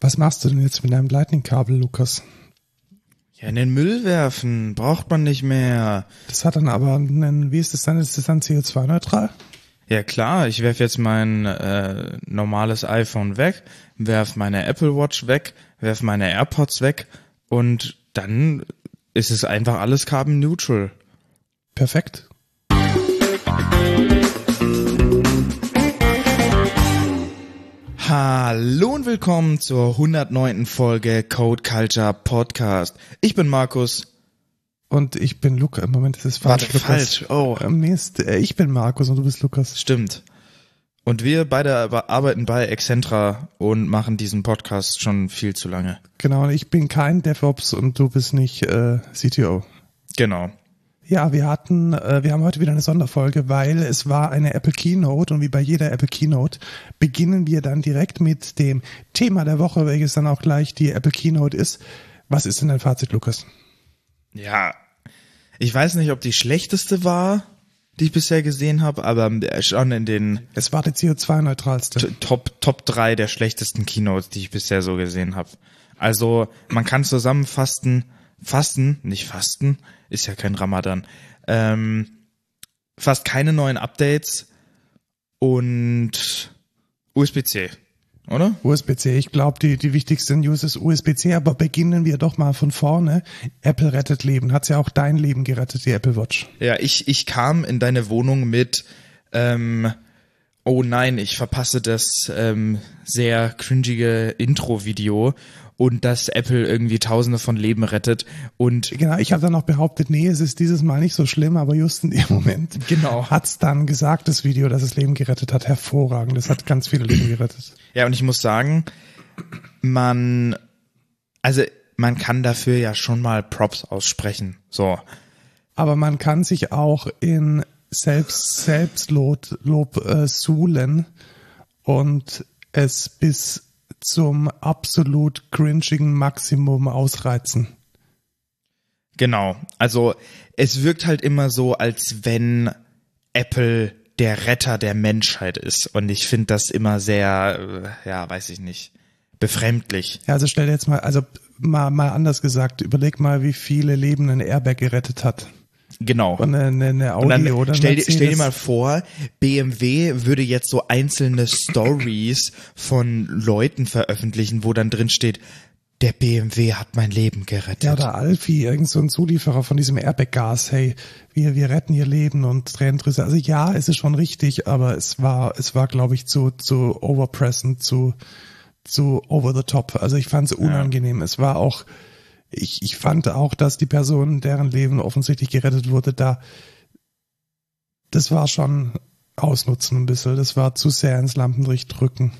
Was machst du denn jetzt mit deinem Lightning-Kabel, Lukas? Ja, in den Müll werfen. Braucht man nicht mehr. Das hat dann aber einen, wie ist das dann? Ist das dann CO2-neutral? Ja klar, ich werf jetzt mein äh, normales iPhone weg, werf meine Apple Watch weg, werf meine AirPods weg und dann ist es einfach alles carbon neutral. Perfekt. Hallo und willkommen zur 109. Folge Code Culture Podcast. Ich bin Markus. Und ich bin Lukas. Im Moment ist es falsch. Warte, falsch. Oh. Ähm, Mist. Äh, Ich bin Markus und du bist Lukas. Stimmt. Und wir beide aber arbeiten bei Excentra und machen diesen Podcast schon viel zu lange. Genau, und ich bin kein DevOps und du bist nicht äh, CTO. Genau. Ja, wir hatten, äh, wir haben heute wieder eine Sonderfolge, weil es war eine Apple Keynote und wie bei jeder Apple Keynote beginnen wir dann direkt mit dem Thema der Woche, welches dann auch gleich die Apple Keynote ist. Was ist denn dein Fazit, Lukas? Ja, ich weiß nicht, ob die schlechteste war, die ich bisher gesehen habe, aber schon in den Es war die CO2-neutralste. T- Top Top 3 der schlechtesten Keynotes, die ich bisher so gesehen habe. Also, man kann zusammenfassen, fasten, nicht fasten, ist ja kein Ramadan. Ähm, fast keine neuen Updates und USB-C, oder? USB-C, ich glaube, die, die wichtigste News ist USB-C, aber beginnen wir doch mal von vorne. Apple rettet Leben. Hat's ja auch dein Leben gerettet, die Apple Watch. Ja, ich, ich kam in deine Wohnung mit, ähm, oh nein, ich verpasse das ähm, sehr cringige Intro-Video und dass Apple irgendwie tausende von Leben rettet und Genau, ich habe dann noch behauptet, nee, es ist dieses Mal nicht so schlimm, aber just in dem Moment Genau. hat's dann gesagt, das Video, dass es Leben gerettet hat. Hervorragend. Das hat ganz viele Leben gerettet. Ja, und ich muss sagen, man, also man kann dafür ja schon mal Props aussprechen. So. Aber man kann sich auch in Selbst, Selbstlob Lob, äh, suhlen und es bis zum absolut cringigen Maximum ausreizen. Genau. Also es wirkt halt immer so, als wenn Apple der Retter der Menschheit ist. Und ich finde das immer sehr, äh, ja, weiß ich nicht, befremdlich. Ja, also stell dir jetzt mal, also mal, mal anders gesagt, überleg mal, wie viele Leben ein Airbag gerettet hat. Genau. Und eine, eine Audi Und dann oder stell, dir- Mercedes. stell dir mal vor, BMW würde jetzt so einzelne Stories von Leuten veröffentlichen, wo dann drin steht, der BMW hat mein Leben gerettet. Ja, oder Alfie, irgend so ein Zulieferer von diesem Airbag-Gas, hey, wir, wir retten ihr Leben und Tränendrüse. Also ja, es ist schon richtig, aber es war, es war, glaube ich, zu, zu overpressend, zu, zu over the top. Also ich fand es unangenehm. Es war auch, ich, ich fand auch, dass die Person, deren Leben offensichtlich gerettet wurde, da, das war schon ausnutzen ein bisschen. Das war zu sehr ins Lampenlicht drücken.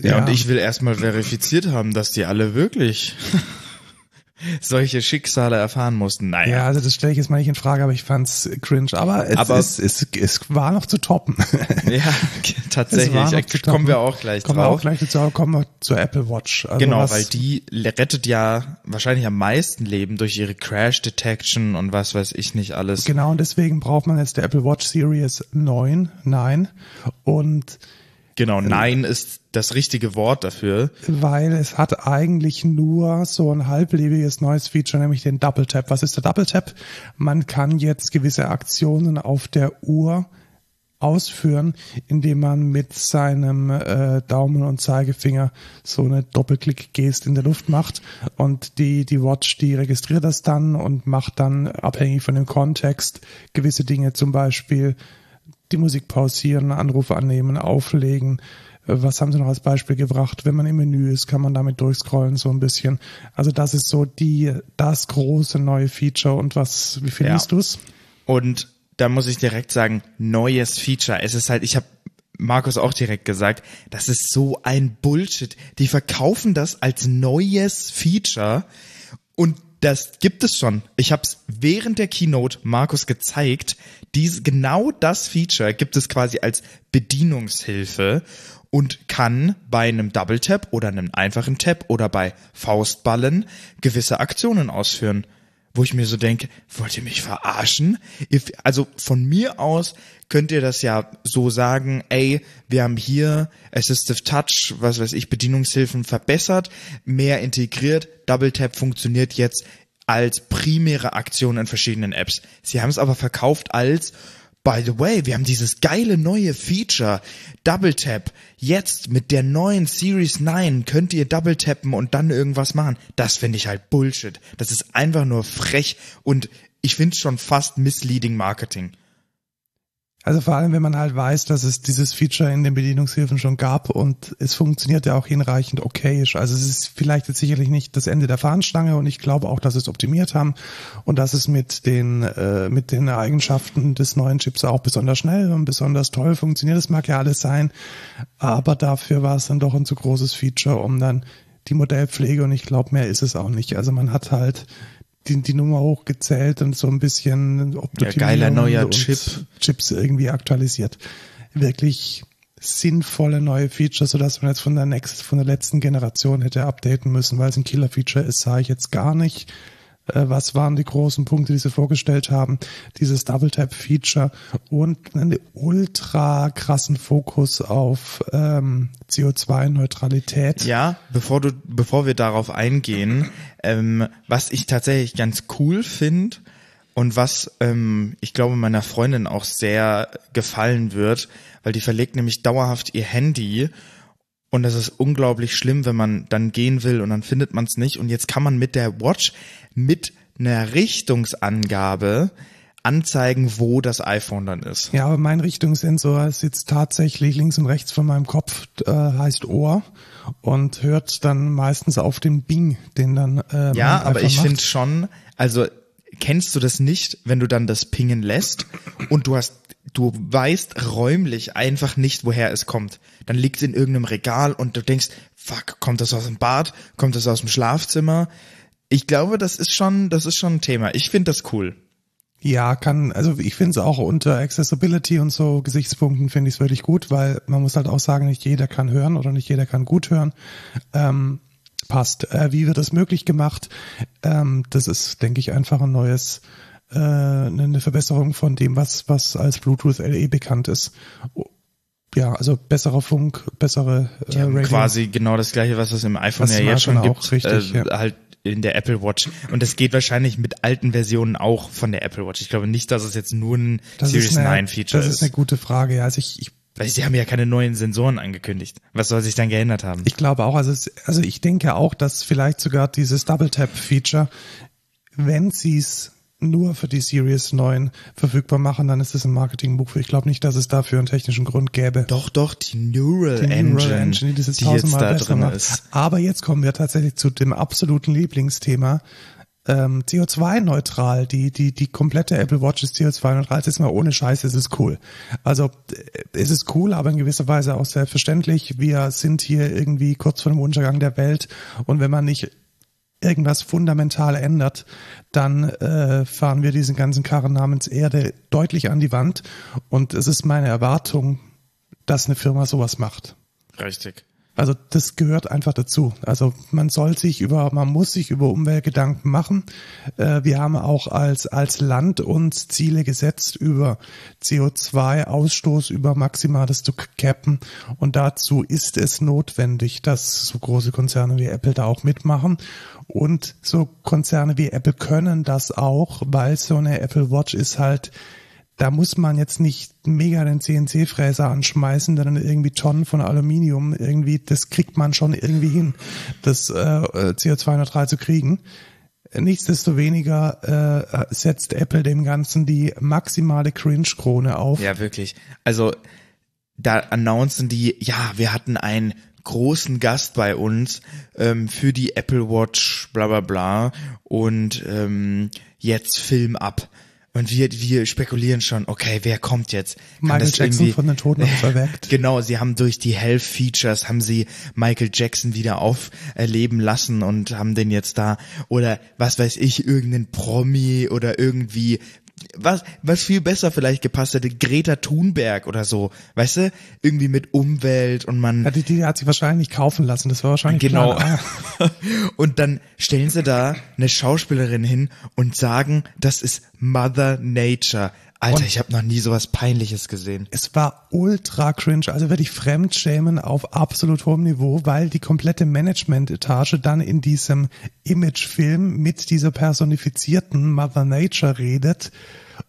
Ja, und ich will erstmal verifiziert haben, dass die alle wirklich solche Schicksale erfahren mussten. Naja. Ja, also das stelle ich jetzt mal nicht in Frage, aber ich fand's cringe. Aber es, Aber- es, es, es war noch zu toppen. Ja, tatsächlich. Zu kommen wir auch gleich Kommen wir drauf. auch gleich dazu, kommen wir zur Apple Watch. Also genau, weil die rettet ja wahrscheinlich am meisten Leben durch ihre Crash Detection und was weiß ich nicht alles. Genau, und deswegen braucht man jetzt der Apple Watch Series 9, 9 und Genau, nein ist das richtige Wort dafür. weil es hat eigentlich nur so ein halblebiges neues Feature, nämlich den Double Tap. Was ist der Double Tap? Man kann jetzt gewisse Aktionen auf der Uhr ausführen, indem man mit seinem äh, Daumen und Zeigefinger so eine Doppelklick-Gest in der Luft macht und die die Watch die registriert das dann und macht dann abhängig von dem Kontext gewisse Dinge, zum Beispiel die Musik pausieren, Anrufe annehmen, auflegen. Äh, Was haben sie noch als Beispiel gebracht? Wenn man im Menü ist, kann man damit durchscrollen so ein bisschen. Also das ist so die das große neue Feature und was wie findest Ja. du's? Und da muss ich direkt sagen, neues Feature. Es ist halt, ich habe Markus auch direkt gesagt, das ist so ein Bullshit. Die verkaufen das als neues Feature und das gibt es schon. Ich habe es während der Keynote Markus gezeigt. Dies, genau das Feature gibt es quasi als Bedienungshilfe und kann bei einem Double Tap oder einem einfachen Tap oder bei Faustballen gewisse Aktionen ausführen. Wo ich mir so denke, wollt ihr mich verarschen? Also von mir aus könnt ihr das ja so sagen, ey, wir haben hier Assistive Touch, was weiß ich, Bedienungshilfen verbessert, mehr integriert, Double Tap funktioniert jetzt als primäre Aktion in verschiedenen Apps. Sie haben es aber verkauft als By the way, wir haben dieses geile neue Feature, Double Tap. Jetzt mit der neuen Series 9 könnt ihr Double Tappen und dann irgendwas machen. Das finde ich halt Bullshit. Das ist einfach nur frech und ich finde schon fast misleading Marketing. Also vor allem, wenn man halt weiß, dass es dieses Feature in den Bedienungshilfen schon gab und es funktioniert ja auch hinreichend okayisch. Also es ist vielleicht jetzt sicherlich nicht das Ende der Fahnenstange und ich glaube auch, dass sie es optimiert haben und dass es mit den äh, mit den Eigenschaften des neuen Chips auch besonders schnell und besonders toll funktioniert. Das mag ja alles sein, aber dafür war es dann doch ein zu großes Feature, um dann die Modellpflege und ich glaube, mehr ist es auch nicht. Also man hat halt die, die Nummer hochgezählt und so ein bisschen ja, geiler neuer Chip. Chips irgendwie aktualisiert. Wirklich sinnvolle neue Features, sodass man jetzt von der next, von der letzten Generation hätte updaten müssen, weil es ein Killer-Feature ist, sah ich jetzt gar nicht. Äh, was waren die großen Punkte, die sie vorgestellt haben? Dieses Double Tap Feature und einen ultra krassen Fokus auf ähm, CO2-Neutralität. Ja, bevor du, bevor wir darauf eingehen, ähm, was ich tatsächlich ganz cool finde und was ähm, ich glaube meiner Freundin auch sehr gefallen wird, weil die verlegt nämlich dauerhaft ihr Handy und das ist unglaublich schlimm, wenn man dann gehen will und dann findet man es nicht. Und jetzt kann man mit der Watch mit einer Richtungsangabe anzeigen, wo das iPhone dann ist. Ja, aber mein Richtungssensor ist jetzt tatsächlich links und rechts von meinem Kopf, äh, heißt Ohr und hört dann meistens auf den Bing, den dann äh, Ja, aber ich finde schon, also kennst du das nicht, wenn du dann das pingen lässt und du hast du weißt räumlich einfach nicht, woher es kommt. Dann liegt es in irgendeinem Regal und du denkst, fuck, kommt das aus dem Bad? Kommt das aus dem Schlafzimmer? Ich glaube, das ist schon, das ist schon ein Thema. Ich finde das cool. Ja, kann, also ich finde es auch unter Accessibility und so Gesichtspunkten finde ich es wirklich gut, weil man muss halt auch sagen, nicht jeder kann hören oder nicht jeder kann gut hören. Ähm, passt. Äh, wie wird das möglich gemacht? Ähm, das ist, denke ich, einfach ein neues äh, eine Verbesserung von dem, was, was als Bluetooth LE bekannt ist. Ja, also besserer Funk, bessere äh, ja, Quasi genau das gleiche, was es im iPhone das ja jetzt schon gibt. Richtig, äh, ja. Halt in der Apple Watch. Und das geht wahrscheinlich mit alten Versionen auch von der Apple Watch. Ich glaube nicht, dass es jetzt nur ein das Series eine, 9 Feature ist. Das ist eine gute Frage. Ja, also ich, ich weil sie haben ja keine neuen Sensoren angekündigt. Was soll sich dann geändert haben? Ich glaube auch, also, es, also ich denke auch, dass vielleicht sogar dieses Double Tap Feature, wenn sie es nur für die Series 9 verfügbar machen, dann ist es ein Marketing-Move. Ich glaube nicht, dass es dafür einen technischen Grund gäbe. Doch, doch, die Neural, die Engine, Neural Engine, die, das die jetzt da drin macht. ist. Aber jetzt kommen wir tatsächlich zu dem absoluten Lieblingsthema. Ähm, CO2-neutral, die, die, die komplette Apple Watch ist CO2-neutral. Jetzt ist mal ohne Scheiß, es ist cool. Also, äh, es ist cool, aber in gewisser Weise auch selbstverständlich. Wir sind hier irgendwie kurz vor dem Untergang der Welt und wenn man nicht irgendwas fundamental ändert, dann äh, fahren wir diesen ganzen Karren namens Erde deutlich an die Wand. Und es ist meine Erwartung, dass eine Firma sowas macht. Richtig. Also das gehört einfach dazu. Also man soll sich über, man muss sich über Umweltgedanken machen. Äh, wir haben auch als, als Land uns Ziele gesetzt, über CO2-Ausstoß, über Maximales zu cappen. Und dazu ist es notwendig, dass so große Konzerne wie Apple da auch mitmachen. Und so Konzerne wie Apple können das auch, weil so eine Apple Watch ist halt da muss man jetzt nicht mega den CNC-Fräser anschmeißen, der dann irgendwie Tonnen von Aluminium irgendwie, das kriegt man schon irgendwie hin, das äh, CO2-neutral zu kriegen. Nichtsdestoweniger äh, setzt Apple dem Ganzen die maximale Cringe-Krone auf. Ja, wirklich. Also da announcen die, ja, wir hatten einen großen Gast bei uns ähm, für die Apple Watch, bla bla bla und ähm, jetzt Film ab. Und wir, wir spekulieren schon, okay, wer kommt jetzt? Kann Michael das Jackson von den Toten auferweckt. genau, sie haben durch die Health Features haben sie Michael Jackson wieder auferleben lassen und haben den jetzt da oder was weiß ich, irgendeinen Promi oder irgendwie was, was viel besser vielleicht gepasst hätte, Greta Thunberg oder so, weißt du, irgendwie mit Umwelt und man. Ja, die, die hat sich wahrscheinlich kaufen lassen, das war wahrscheinlich Genau. Und dann stellen sie da eine Schauspielerin hin und sagen, das ist Mother Nature. Alter, Und- ich habe noch nie sowas Peinliches gesehen. Es war ultra cringe, also wirklich Fremdschämen auf absolut hohem Niveau, weil die komplette Management-Etage dann in diesem Imagefilm mit dieser personifizierten Mother Nature redet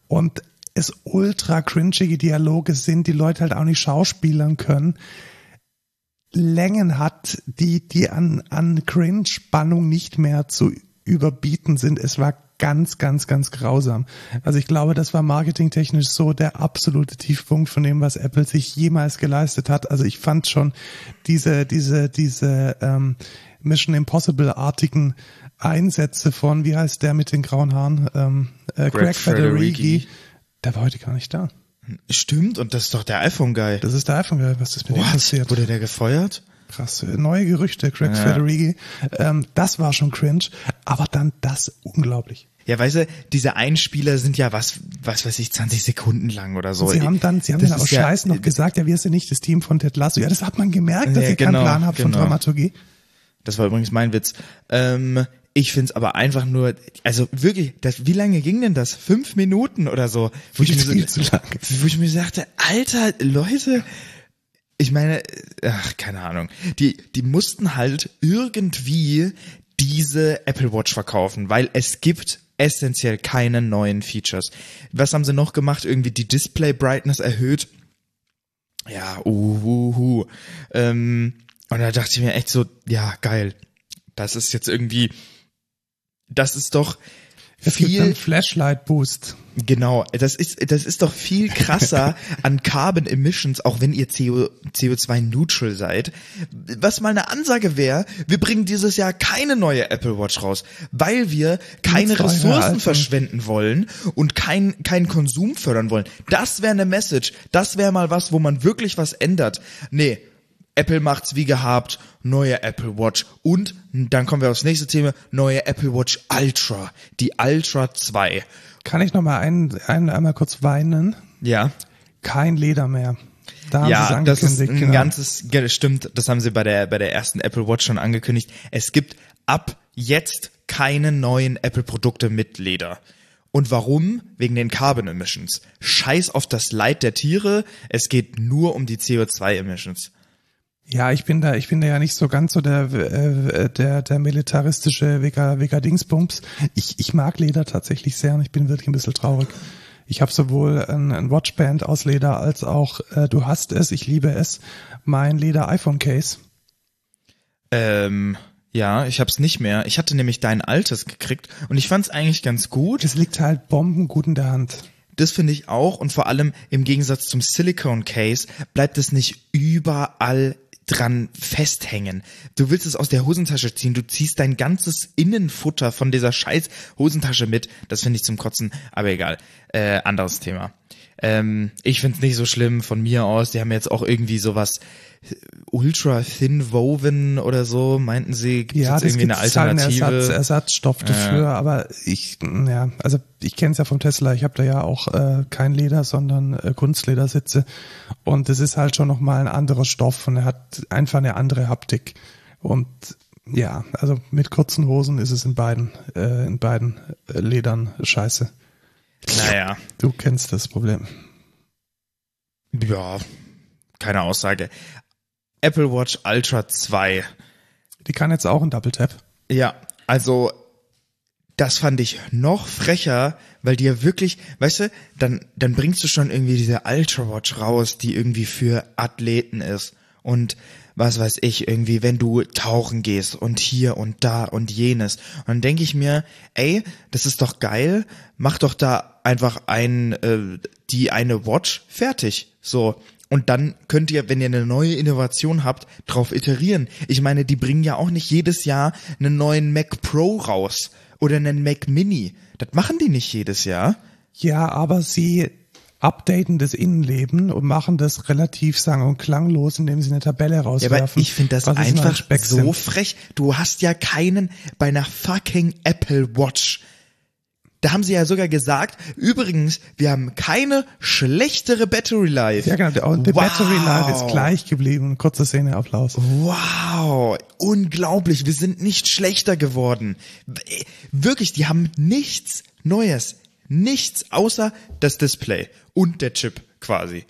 und es ultra cringige Dialoge sind, die Leute halt auch nicht schauspielern können. Längen hat, die, die an, an Cringe-Spannung nicht mehr zu überbieten sind. Es war ganz, ganz, ganz grausam. Also ich glaube, das war marketingtechnisch so der absolute Tiefpunkt von dem, was Apple sich jemals geleistet hat. Also ich fand schon diese, diese, diese ähm, Mission Impossible-artigen Einsätze von, wie heißt der mit den grauen Haaren? Ähm, äh, Greg, Federighi. Federighi. Der war heute gar nicht da. Stimmt, und das ist doch der iPhone-Guy. Das ist der iPhone, was ist mit dem What? passiert? Wurde der gefeuert? Krass, neue Gerüchte, Greg Federighi. Ähm, das war schon cringe, aber dann das unglaublich. Ja, weißt du, diese Einspieler sind ja was, was weiß ich, 20 Sekunden lang oder so. Sie haben dann, sie haben Das dann auch ist ja- Scheiß noch gesagt, ja, wir sind nicht das Team von Ted Lasso. Ja, das hat man gemerkt, dass Ja, ihr genau, keinen Plan habt von genau. Dramaturgie. Das war übrigens mein Witz. Ähm, ich find's aber einfach nur, also wirklich, das, wie lange ging denn das? Fünf Minuten oder so? Wo ich, mir so, zu lang. wo ich mir sagte, Alter, Leute, ich meine, ach, keine Ahnung. Die, die mussten halt irgendwie diese Apple Watch verkaufen, weil es gibt essentiell keine neuen Features. Was haben sie noch gemacht? Irgendwie die Display Brightness erhöht. Ja, uhuhu. Ähm, und da dachte ich mir echt so, ja, geil. Das ist jetzt irgendwie, das ist doch Es viel, Flashlight Boost. Genau, das ist, das ist doch viel krasser an Carbon Emissions, auch wenn ihr CO, CO2 neutral seid. Was mal eine Ansage wäre, wir bringen dieses Jahr keine neue Apple Watch raus, weil wir keine Ressourcen verschwenden wollen und keinen keinen Konsum fördern wollen. Das wäre eine Message. Das wäre mal was, wo man wirklich was ändert. Nee. Apple macht's wie gehabt, neue Apple Watch und dann kommen wir aufs nächste Thema, neue Apple Watch Ultra, die Ultra 2. Kann ich noch mal einen, einen einmal kurz weinen? Ja. Kein Leder mehr. Da haben sie Ja, das ist ein genau. ganzes, stimmt, das haben sie bei der, bei der ersten Apple Watch schon angekündigt. Es gibt ab jetzt keine neuen Apple-Produkte mit Leder. Und warum? Wegen den Carbon Emissions. Scheiß auf das Leid der Tiere, es geht nur um die CO2 Emissions. Ja, ich bin da, ich bin da ja nicht so ganz so der, äh, der, der militaristische Vega, Vega Dingsbums. Ich, ich mag Leder tatsächlich sehr und ich bin wirklich ein bisschen traurig. Ich habe sowohl ein, ein Watchband aus Leder als auch, äh, du hast es, ich liebe es, mein Leder iPhone Case. Ähm, ja, ich hab's nicht mehr. Ich hatte nämlich dein altes gekriegt und ich fand's eigentlich ganz gut. Das liegt halt bombengut in der Hand. Das finde ich auch und vor allem im Gegensatz zum Silicone Case bleibt es nicht überall dran festhängen. Du willst es aus der Hosentasche ziehen, du ziehst dein ganzes Innenfutter von dieser scheiß Hosentasche mit. Das finde ich zum Kotzen, aber egal. Äh, anderes Thema. Ähm, ich find's nicht so schlimm von mir aus. Die haben jetzt auch irgendwie sowas ultra thin woven oder so, meinten sie. Gibt's Ja, das irgendwie gibt eine halt einen Alternative? Ersatz, Ersatzstoff dafür, aber ich, ja, also ich kenne es ja vom Tesla, ich habe da ja auch äh, kein Leder, sondern äh, Kunstledersitze und das ist halt schon nochmal ein anderer Stoff und er hat einfach eine andere Haptik und ja, also mit kurzen Hosen ist es in beiden, äh, in beiden äh, Ledern scheiße. naja. Du kennst das Problem. Ja, keine Aussage. Apple Watch Ultra 2. Die kann jetzt auch ein Double Tap. Ja, also das fand ich noch frecher, weil die ja wirklich, weißt du, dann dann bringst du schon irgendwie diese Ultra Watch raus, die irgendwie für Athleten ist und was weiß ich, irgendwie, wenn du tauchen gehst und hier und da und jenes. Und dann denke ich mir, ey, das ist doch geil, mach doch da einfach ein, äh, die eine Watch fertig. So. Und dann könnt ihr, wenn ihr eine neue Innovation habt, drauf iterieren. Ich meine, die bringen ja auch nicht jedes Jahr einen neuen Mac Pro raus oder einen Mac Mini. Das machen die nicht jedes Jahr. Ja, aber sie updaten das Innenleben und machen das relativ sang- und klanglos, indem sie eine Tabelle Ja, rauswerfen. aber ich finde das einfach so frech. Du hast ja keinen bei einer fucking Apple Watch. Da haben sie ja sogar gesagt, übrigens, wir haben keine schlechtere Battery Life. Ja, genau. Die Wow. Battery Life ist gleich geblieben. Kurze Szene, Applaus. Wow, unglaublich, wir sind nicht schlechter geworden. Wirklich, die haben nichts Neues, nichts außer das Display und der Chip quasi.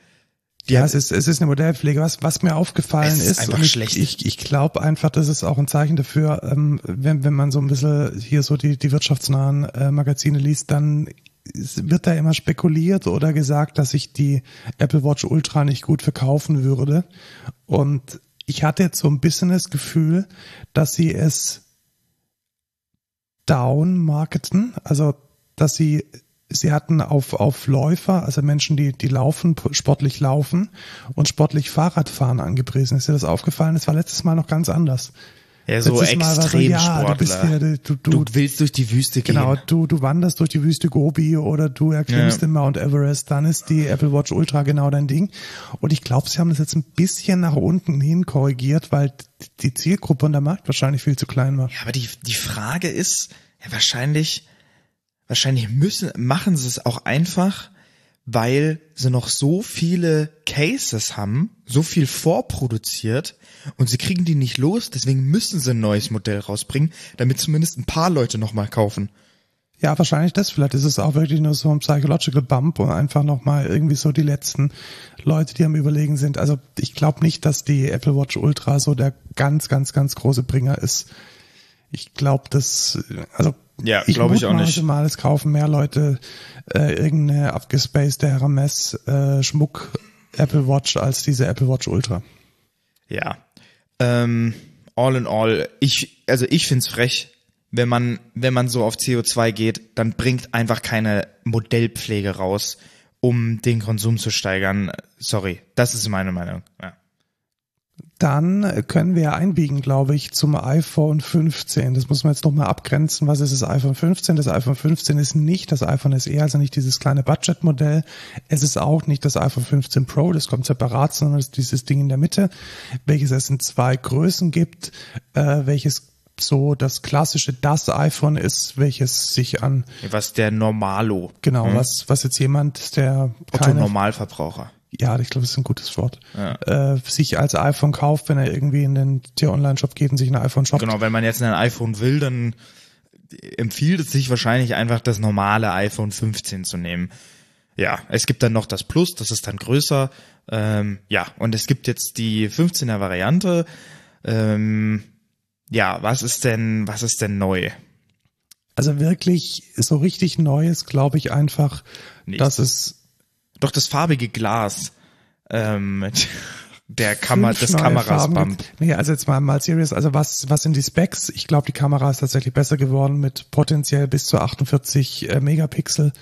Ja, es ist, es ist eine Modellpflege. Was, was mir aufgefallen Es ist ist, einfach ich, schlecht. ich, ich glaube einfach, das ist auch ein Zeichen dafür, ähm, wenn, wenn man so ein bisschen hier so die, die wirtschaftsnahen äh, Magazine liest, dann wird da immer spekuliert oder gesagt, dass sich die Apple Watch Ultra nicht gut verkaufen würde. Und ich hatte jetzt so ein bisschen das Gefühl, dass sie es down marketen, also dass sie sie hatten auf auf Läufer, also Menschen, die die laufen, sportlich laufen und sportlich Fahrradfahren angepriesen. Ist dir das aufgefallen? Das war letztes Mal noch ganz anders. ja, so so, ja, du hier, du, du, Du willst durch die Wüste gehen. Genau, du, du wanderst durch die Wüste Gobi oder du erklimmst Ja. den Mount Everest, dann ist die Apple Watch Ultra genau dein Ding. Und ich glaube, sie haben das jetzt ein bisschen nach unten hin korrigiert, weil die Zielgruppe und der Markt wahrscheinlich viel zu klein war. Ja, aber die, die Frage ist, ja, wahrscheinlich, wahrscheinlich müssen, machen sie es auch einfach, weil sie noch so viele Cases haben, so viel vorproduziert und sie kriegen die nicht los, deswegen müssen sie ein neues Modell rausbringen, damit zumindest ein paar Leute nochmal kaufen. Ja, wahrscheinlich das. Vielleicht ist es auch wirklich nur so ein Psychological Bump und einfach nochmal irgendwie so die letzten Leute, die am Überlegen sind. Also ich glaube nicht, dass die Apple Watch Ultra so der ganz, ganz, ganz große Bringer ist. Ich glaube, dass, also Ja, glaub ich auch nicht. mal, es kaufen mehr Leute äh, irgendeine abgespacede Hermes äh, Schmuck Apple Watch als diese Apple Watch Ultra. Ja. Ähm, all in all, ich, also ich find's frech, wenn man, wenn man so auf CO2 geht, dann bringt einfach keine Modellpflege raus, um den Konsum zu steigern. Sorry, das ist meine Meinung. Ja. Dann können wir einbiegen, glaube ich, zum iPhone 15. Das muss man jetzt nochmal abgrenzen. Was ist das iPhone 15? Das iPhone 15 ist nicht das iPhone SE, also nicht dieses kleine Budgetmodell. Es ist auch nicht das iPhone 15 Pro, das kommt separat, sondern es ist dieses Ding in der Mitte, welches es in zwei Größen gibt, äh, welches so das klassische das iPhone ist, welches sich an Was der Normalo, genau was was jetzt jemand der Otto keine Normalverbraucher. Ja, ich glaube, das ist ein gutes Wort, äh, sich als iPhone kauft, wenn er irgendwie in den Tier-Online-Shop geht und sich ein iPhone shoppt. Genau, wenn man jetzt ein iPhone will, dann empfiehlt es sich wahrscheinlich einfach das normale iPhone 15 zu nehmen. Ja, es gibt dann noch das Plus, das ist dann größer. Ähm, ja, und es gibt jetzt die 15er Variante. Ähm, ja, was ist denn, was ist denn neu? Also wirklich so richtig Neues, glaube ich einfach, Nichts. dass es Doch das farbige Glas ähm, der Kamera, des Kameras Farben Bump. gibt. Nee, also jetzt mal, mal serious, also was, was sind die Specs? Ich glaube, die Kamera ist tatsächlich besser geworden mit potenziell bis zu 48 äh, Megapixel.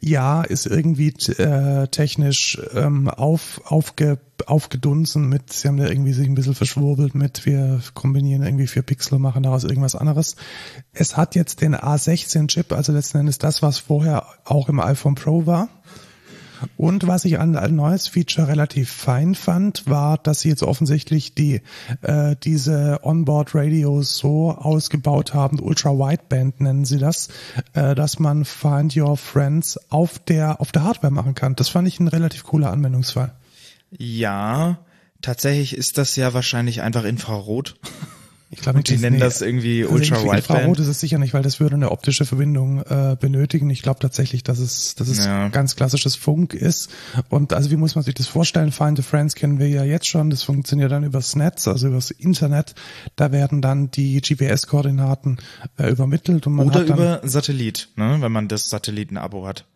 Ja, ist irgendwie äh, technisch ähm, auf, aufge, aufgedunsen mit, sie haben da irgendwie sich ein bisschen verschwurbelt mit, wir kombinieren irgendwie vier Pixel und machen daraus irgendwas anderes. Es hat jetzt den A16-Chip, also letzten Endes das, was vorher auch im iPhone Pro war. Und was ich an ein neues Feature relativ fein fand, war, dass sie jetzt offensichtlich die äh, diese Onboard Radios so ausgebaut haben, Ultra Wideband nennen sie das, äh, dass man Find Your Friends auf der auf der Hardware machen kann. Das fand ich ein relativ cooler Anwendungsfall. Ja, tatsächlich ist das ja wahrscheinlich einfach Infrarot. Ich glaube, die nennen das irgendwie Ultra also Infrarot Wideband. ist es sicher nicht, weil das würde eine optische Verbindung äh, benötigen. Ich glaube tatsächlich, dass es, dass es Ja. ganz klassisches Funk ist. Und also wie muss man sich das vorstellen? Find a Friends kennen wir ja jetzt schon. Das funktioniert dann übers Netz, also übers Internet. Da werden dann die GPS-Koordinaten äh, übermittelt und man Oder hat dann, über Satellit, ne, wenn man das Satellitenabo hat.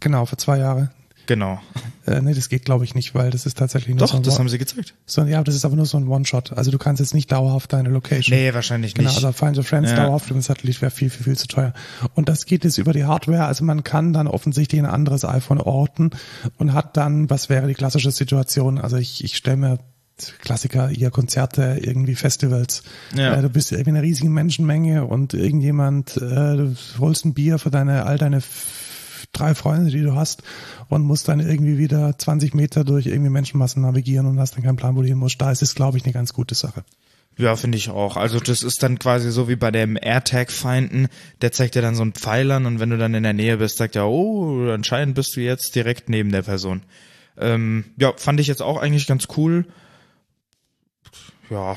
genau für zwei Jahre. Genau. Äh, nee, das geht glaube ich nicht, weil das ist tatsächlich nur Doch, so ein das One- haben sie gezeigt. so, ja, das ist aber nur so ein One-Shot. Also du kannst jetzt nicht dauerhaft deine Location Nee, wahrscheinlich Genau, nicht. also Find Your Friends Ja. dauerhaft den Satellit wäre viel, viel, viel zu teuer. Und das geht jetzt über die Hardware. Also man kann dann offensichtlich ein anderes iPhone orten und hat dann, was wäre die klassische Situation? Also ich, ich stelle mir Klassiker, ihr Konzerte, irgendwie Festivals. Ja. Äh, du bist irgendwie in einer riesigen Menschenmenge und irgendjemand, äh, du holst ein Bier für deine, all deine drei Freunde, die du hast und musst dann irgendwie wieder 20 Meter durch irgendwie Menschenmassen navigieren und hast dann keinen Plan, wo du hin musst. Da ist es, glaube ich, eine ganz gute Sache. Ja, finde ich auch. Also das ist dann quasi so wie bei dem AirTag-Feinden, der zeigt dir dann so einen Pfeilern und wenn du dann in der Nähe bist, sagt er, oh, anscheinend bist du jetzt direkt neben der Person. Ähm, ja, fand ich jetzt auch eigentlich ganz cool. Ja,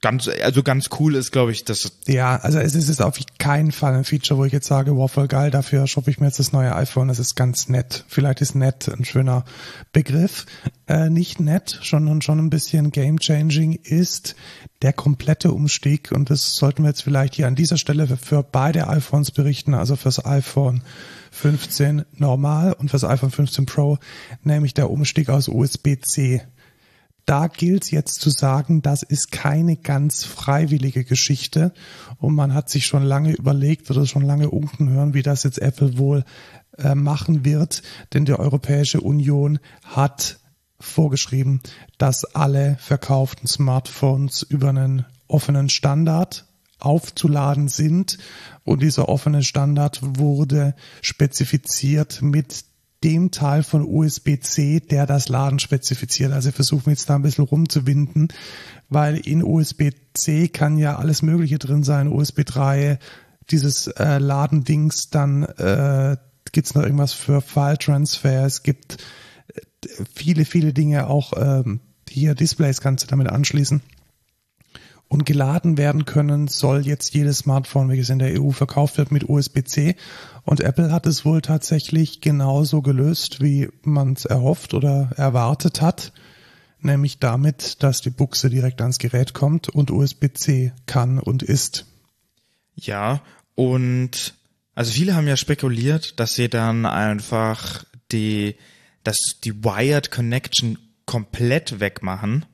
ganz, also ganz cool ist, glaube ich, das. Ja, also es ist auf keinen Fall ein Feature, wo ich jetzt sage, wow, voll geil, dafür shoppe ich mir jetzt das neue iPhone, das ist ganz nett. Vielleicht ist nett ein schöner Begriff. Äh, nicht nett, schon, schon ein bisschen game-changing ist der komplette Umstieg und das sollten wir jetzt vielleicht hier an dieser Stelle für, für beide iPhones berichten, also fürs iPhone 15 normal und fürs iPhone 15 Pro, nämlich der Umstieg aus USB-C da gilt jetzt zu sagen, das ist keine ganz freiwillige Geschichte. Und man hat sich schon lange überlegt oder schon lange unten hören, wie das jetzt Apple wohl äh, machen wird, denn die Europäische Union hat vorgeschrieben, dass alle verkauften Smartphones über einen offenen Standard aufzuladen sind. Und dieser offene Standard wurde spezifiziert mit dem Teil von USB-C, der das Laden spezifiziert. Also versuchen wir jetzt da ein bisschen rumzuwinden, weil in USB-C kann ja alles Mögliche drin sein. USB 3, dieses äh, Ladendings, dann äh, gibt's noch irgendwas für File-Transfer. Es gibt äh, viele, viele Dinge, auch ähm, hier Displays kannst du damit anschließen und geladen werden können soll jetzt jedes Smartphone, welches in der EU verkauft wird, mit USB-C. Und Apple hat es wohl tatsächlich genauso gelöst, wie man es erhofft oder erwartet hat. Nämlich damit, dass die Buchse direkt ans Gerät kommt und USB-C kann und ist. Ja, und also viele haben ja spekuliert, dass sie dann einfach die, dass die Wired Connection komplett wegmachen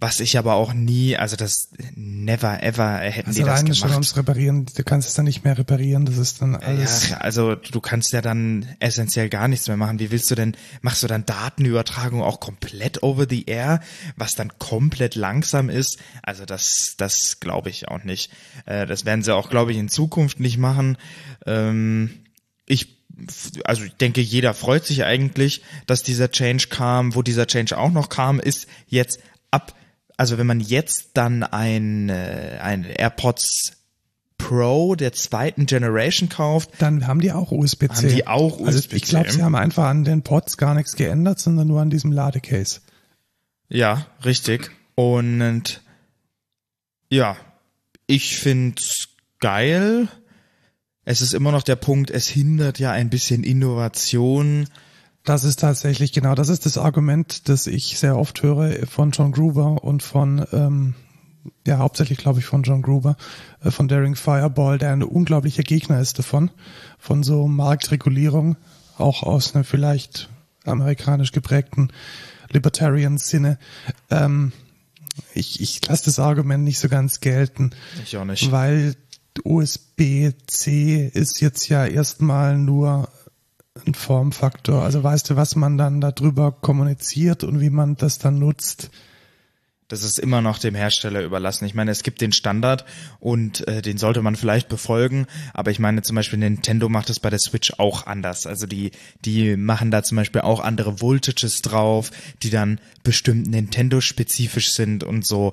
was ich aber auch nie, also das never ever hätten also die das gemacht. schon ums Reparieren, du kannst es dann nicht mehr reparieren, das ist dann alles. Ja, also du kannst ja dann essentiell gar nichts mehr machen. Wie willst du denn, machst du dann Datenübertragung auch komplett over the air, was dann komplett langsam ist? Also das, das glaube ich auch nicht. Äh, das werden sie auch, glaube ich, in Zukunft nicht machen. Ähm, ich also ich denke, jeder freut sich eigentlich, dass dieser Change kam. Wo dieser Change auch noch kam, ist jetzt ab also wenn man jetzt dann ein, äh, ein AirPods Pro der zweiten Generation kauft, dann haben die auch USB-C. Haben die auch USB-C. Also ich glaube, sie haben einfach an den Pods gar nichts geändert, sondern nur an diesem Ladecase. Ja, richtig. Und ja, ich find's geil. Es ist immer noch der Punkt, es hindert ja ein bisschen Innovation. Das ist tatsächlich genau, das ist das Argument, das ich sehr oft höre von John Groover und von, ähm, ja, hauptsächlich glaube ich von John Groover, äh, von Daring Fireball, der ein unglaublicher Gegner ist davon, von so Marktregulierung, auch aus einem vielleicht amerikanisch geprägten Libertarian Sinne. Ähm, ich ich lasse das Argument nicht so ganz gelten. Ich auch nicht. Weil USB-C ist jetzt ja erstmal nur ein Formfaktor. Also weißt du, was man dann darüber kommuniziert und wie man das dann nutzt? Das ist immer noch dem Hersteller überlassen. Ich meine, es gibt den Standard und äh, den sollte man vielleicht befolgen, aber ich meine zum Beispiel Nintendo macht es bei der Switch auch anders. Also die, die machen da zum Beispiel auch andere Voltages drauf, die dann bestimmt Nintendo-spezifisch sind und so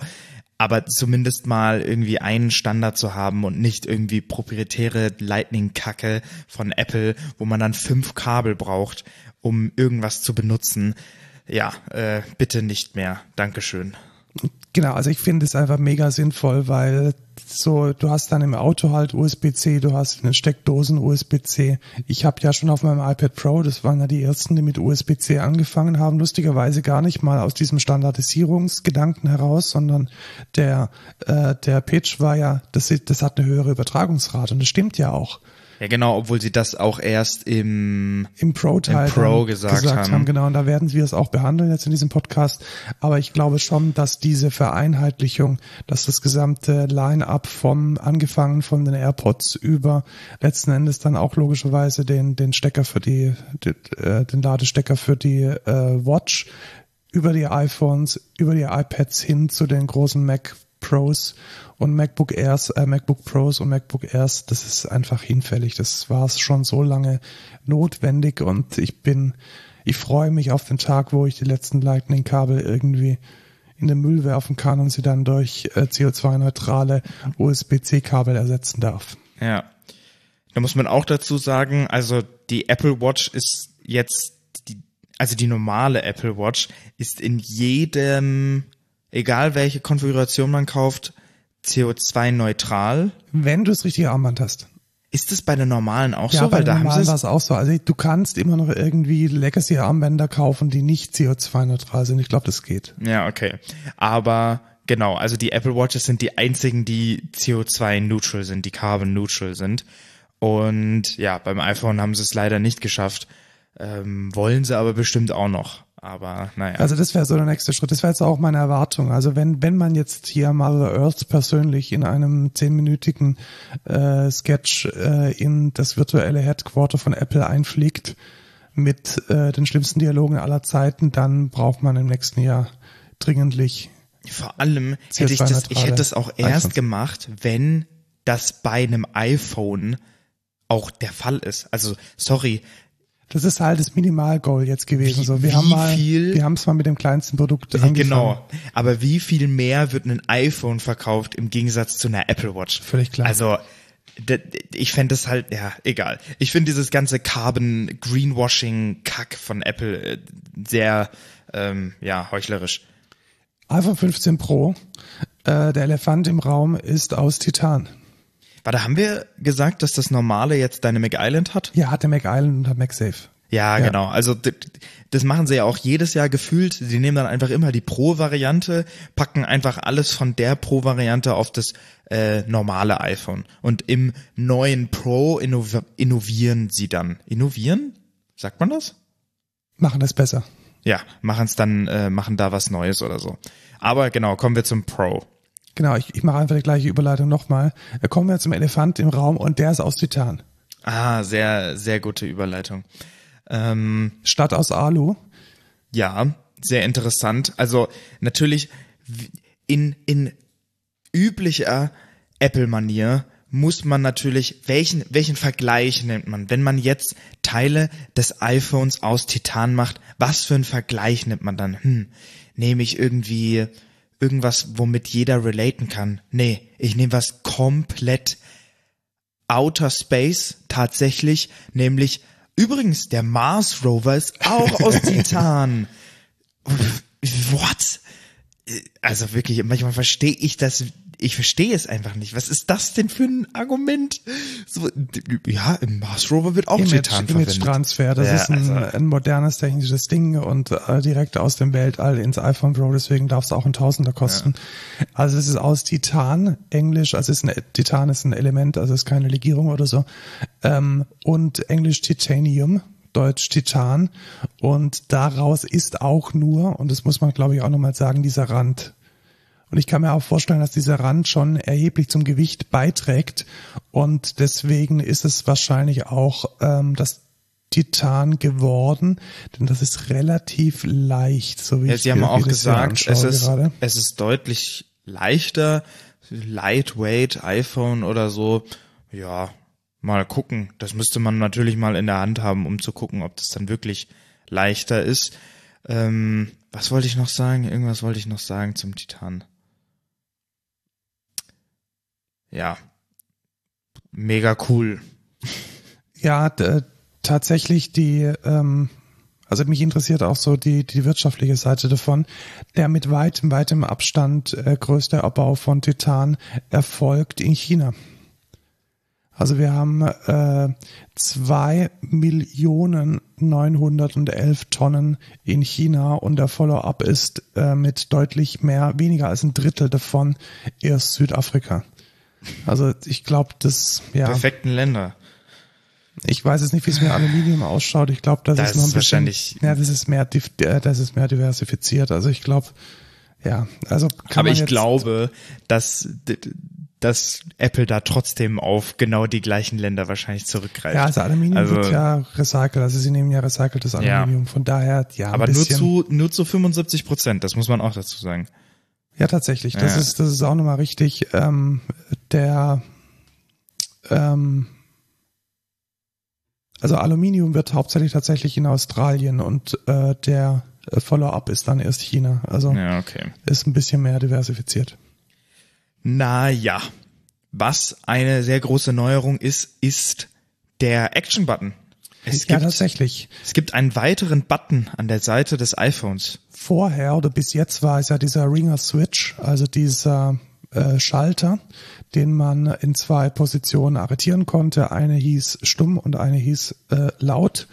aber zumindest mal irgendwie einen Standard zu haben und nicht irgendwie proprietäre Lightning-Kacke von Apple, wo man dann fünf Kabel braucht, um irgendwas zu benutzen. Ja, äh, bitte nicht mehr. Dankeschön. Genau, also ich finde es einfach mega sinnvoll, weil so, du hast dann im Auto halt USB-C, du hast in den Steckdosen USB-C. Ich habe ja schon auf meinem iPad Pro, das waren ja die ersten, die mit USB-C angefangen haben, lustigerweise gar nicht mal aus diesem Standardisierungsgedanken heraus, sondern der, äh, der Pitch war ja, das, das hat eine höhere Übertragungsrate und das stimmt ja auch. Ja, genau, obwohl sie das auch erst im, im Pro-Teil Pro gesagt, gesagt haben. haben. Genau, und da werden wir es auch behandeln jetzt in diesem Podcast. Aber ich glaube schon, dass diese Vereinheitlichung, dass das gesamte Line-up vom, angefangen von den AirPods über letzten Endes dann auch logischerweise den, den Stecker für die, den, äh, den Ladestecker für die äh, Watch über die iPhones, über die iPads hin zu den großen Mac Pros und MacBook Airs, äh, MacBook Pros und MacBook Airs, das ist einfach hinfällig. Das war es schon so lange notwendig und ich bin, ich freue mich auf den Tag, wo ich die letzten Lightning-Kabel irgendwie in den Müll werfen kann und sie dann durch äh, CO2-neutrale USB-C-Kabel ersetzen darf. Ja. Da muss man auch dazu sagen, also die Apple Watch ist jetzt die, also die normale Apple Watch ist in jedem, egal welche Konfiguration man kauft, CO2-neutral. Wenn du das richtige Armband hast. Ist es bei der normalen auch Ja, so? bei Weil da haben normalen war es. es auch so. Also du kannst immer noch irgendwie Legacy-Armbänder kaufen, die nicht CO2-neutral sind. Ich glaube, das geht. Ja, okay. Aber genau, also die Apple Watches sind die einzigen, die CO2-neutral sind, die carbon-neutral sind. Und ja, beim iPhone haben sie es leider nicht geschafft. Ähm, wollen sie aber bestimmt auch noch. Aber naja. Also das wäre so der nächste Schritt. Das wäre jetzt auch meine Erwartung. Also wenn, wenn man jetzt hier Mother Earth persönlich in einem zehnminütigen äh, Sketch äh, in das virtuelle Headquarter von Apple einfliegt mit äh, den schlimmsten Dialogen aller Zeiten, dann braucht man im nächsten Jahr dringendlich. Vor allem hätte ich das, ich hätte das auch erst iPhones. gemacht, wenn das bei einem iPhone auch der Fall ist. Also, sorry, Das ist halt das Minimalgoal jetzt gewesen. Wie- so, wir haben mal, viel- wir haben es mal mit dem kleinsten Produkt angefangen. genau. Aber wie viel mehr wird ein iPhone verkauft im Gegensatz zu einer Apple Watch? Völlig klar. Also, ich fände das halt, ja, egal. Ich finde dieses ganze Carbon Greenwashing Kack von Apple äh, sehr, ähm, ja, heuchlerisch. iPhone 15 Pro, äh, der Elefant im Raum ist aus Titan. Warte, haben wir gesagt, dass das normale jetzt Dynamic Island hat? Ja, hat der Mac Island und hat MagSafe. Ja, Ja. genau. Also das machen sie ja auch jedes Jahr gefühlt. Sie nehmen dann einfach immer die Pro-Variante, packen einfach alles von der Pro-Variante auf das äh, normale iPhone. Und im neuen Pro innov innovieren sie dann. Innovieren? Sagt man das? Machen das besser. Ja, machen es dann, äh, machen da was Neues oder so. Aber genau, kommen wir zum Pro. Genau, ich, ich mache einfach die gleiche Überleitung nochmal. Da kommen wir zum Elefant im Raum und der ist aus Titan. Ah, sehr, sehr gute Überleitung. Ähm, Statt aus Alu. Ja, sehr interessant. Also natürlich in, in üblicher Apple-Manier muss man natürlich, welchen, welchen Vergleich nimmt man? Wenn man jetzt Teile des iPhones aus Titan macht, was für einen Vergleich nimmt man dann? Hm, nehme ich irgendwie irgendwas, womit jeder relaten kann? Nee, ich nehme was komplett Outer Space tatsächlich, nämlich übrigens der Mars Rover ist auch aus Titan. What? Also wirklich, manchmal verstehe ich das, ich verstehe es einfach nicht. Was ist das denn für ein Argument? So, ja, im Mars Rover wird auch Image, Titan verwendet. Image-Transfer. Das Ja, ist ein, also- ein modernes technisches Ding und äh, direkt aus dem Weltall ins iPhone Pro, deswegen darf es auch ein Tausender kosten. Also es ist aus Titan, Englisch, also es ist ein, Titan ist ein Element, also es ist keine Legierung oder so. Ähm, und Englisch Titanium, Deutsch Titan. Und daraus ist auch nur, und das muss man glaube ich auch nochmal sagen, dieser Rand. Und ich kann mir auch vorstellen, dass dieser Rand schon erheblich zum Gewicht beiträgt. Und deswegen ist es wahrscheinlich auch ähm, das Titan geworden, denn das ist relativ leicht, so wie Ja, ich Sie haben auch gesagt, es ist, gerade. es ist deutlich leichter, lightweight iPhone oder so. Ja, mal gucken. Das müsste man natürlich mal in der Hand haben, um zu gucken, ob das dann wirklich leichter ist. Ähm, was wollte ich noch sagen? Irgendwas wollte ich noch sagen zum Titan. Ja. Mega cool. Ja, d- tatsächlich die, ähm, also mich interessiert auch so die, die wirtschaftliche Seite davon. Der mit weitem, weitem Abstand äh, größte Erbau von Titan erfolgt in China. Also wir haben äh, zwei Millionen 911 Tonnen in China und der Follow-up ist äh, mit deutlich mehr, weniger als ein Drittel davon erst Südafrika. Also ich glaube, das ja. Perfekten Länder. Ich weiß jetzt nicht, wie es mit Aluminium ausschaut. Ich glaube, das, Das ist noch ein ist bisschen, wahrscheinlich- ja, das ist mehr, äh, das ist mehr diversifiziert. Also ich glaube, ja, also kann Aber ich glaube, dass, dass Apple da trotzdem auf genau die gleichen Länder wahrscheinlich zurückgreift. ja, also Aluminium Also- wird ja recycelt. Also sie nehmen ja recyceltes Ja. Aluminium. Von daher, ja, Aber nur zu, nur zu 75 Prozent, das muss man auch dazu sagen. ja, tatsächlich. Das Ja. ist, das ist auch nochmal richtig. Ähm, der, ähm, also Aluminium wird hauptsächlich tatsächlich in Australien und äh, der Äh, Follow-up ist dann erst China. Also Ja, okay. ist ein bisschen mehr diversifiziert. Naja, was eine sehr große Neuerung ist, ist der Action-Button. Es ja, gibt, tatsächlich. es gibt einen weiteren Button an der Seite des iPhones. Vorher oder bis jetzt war es ja dieser Ringer Switch, also dieser äh, Schalter, den man in zwei Positionen arretieren konnte. Eine hieß stumm und eine hieß äh, laut.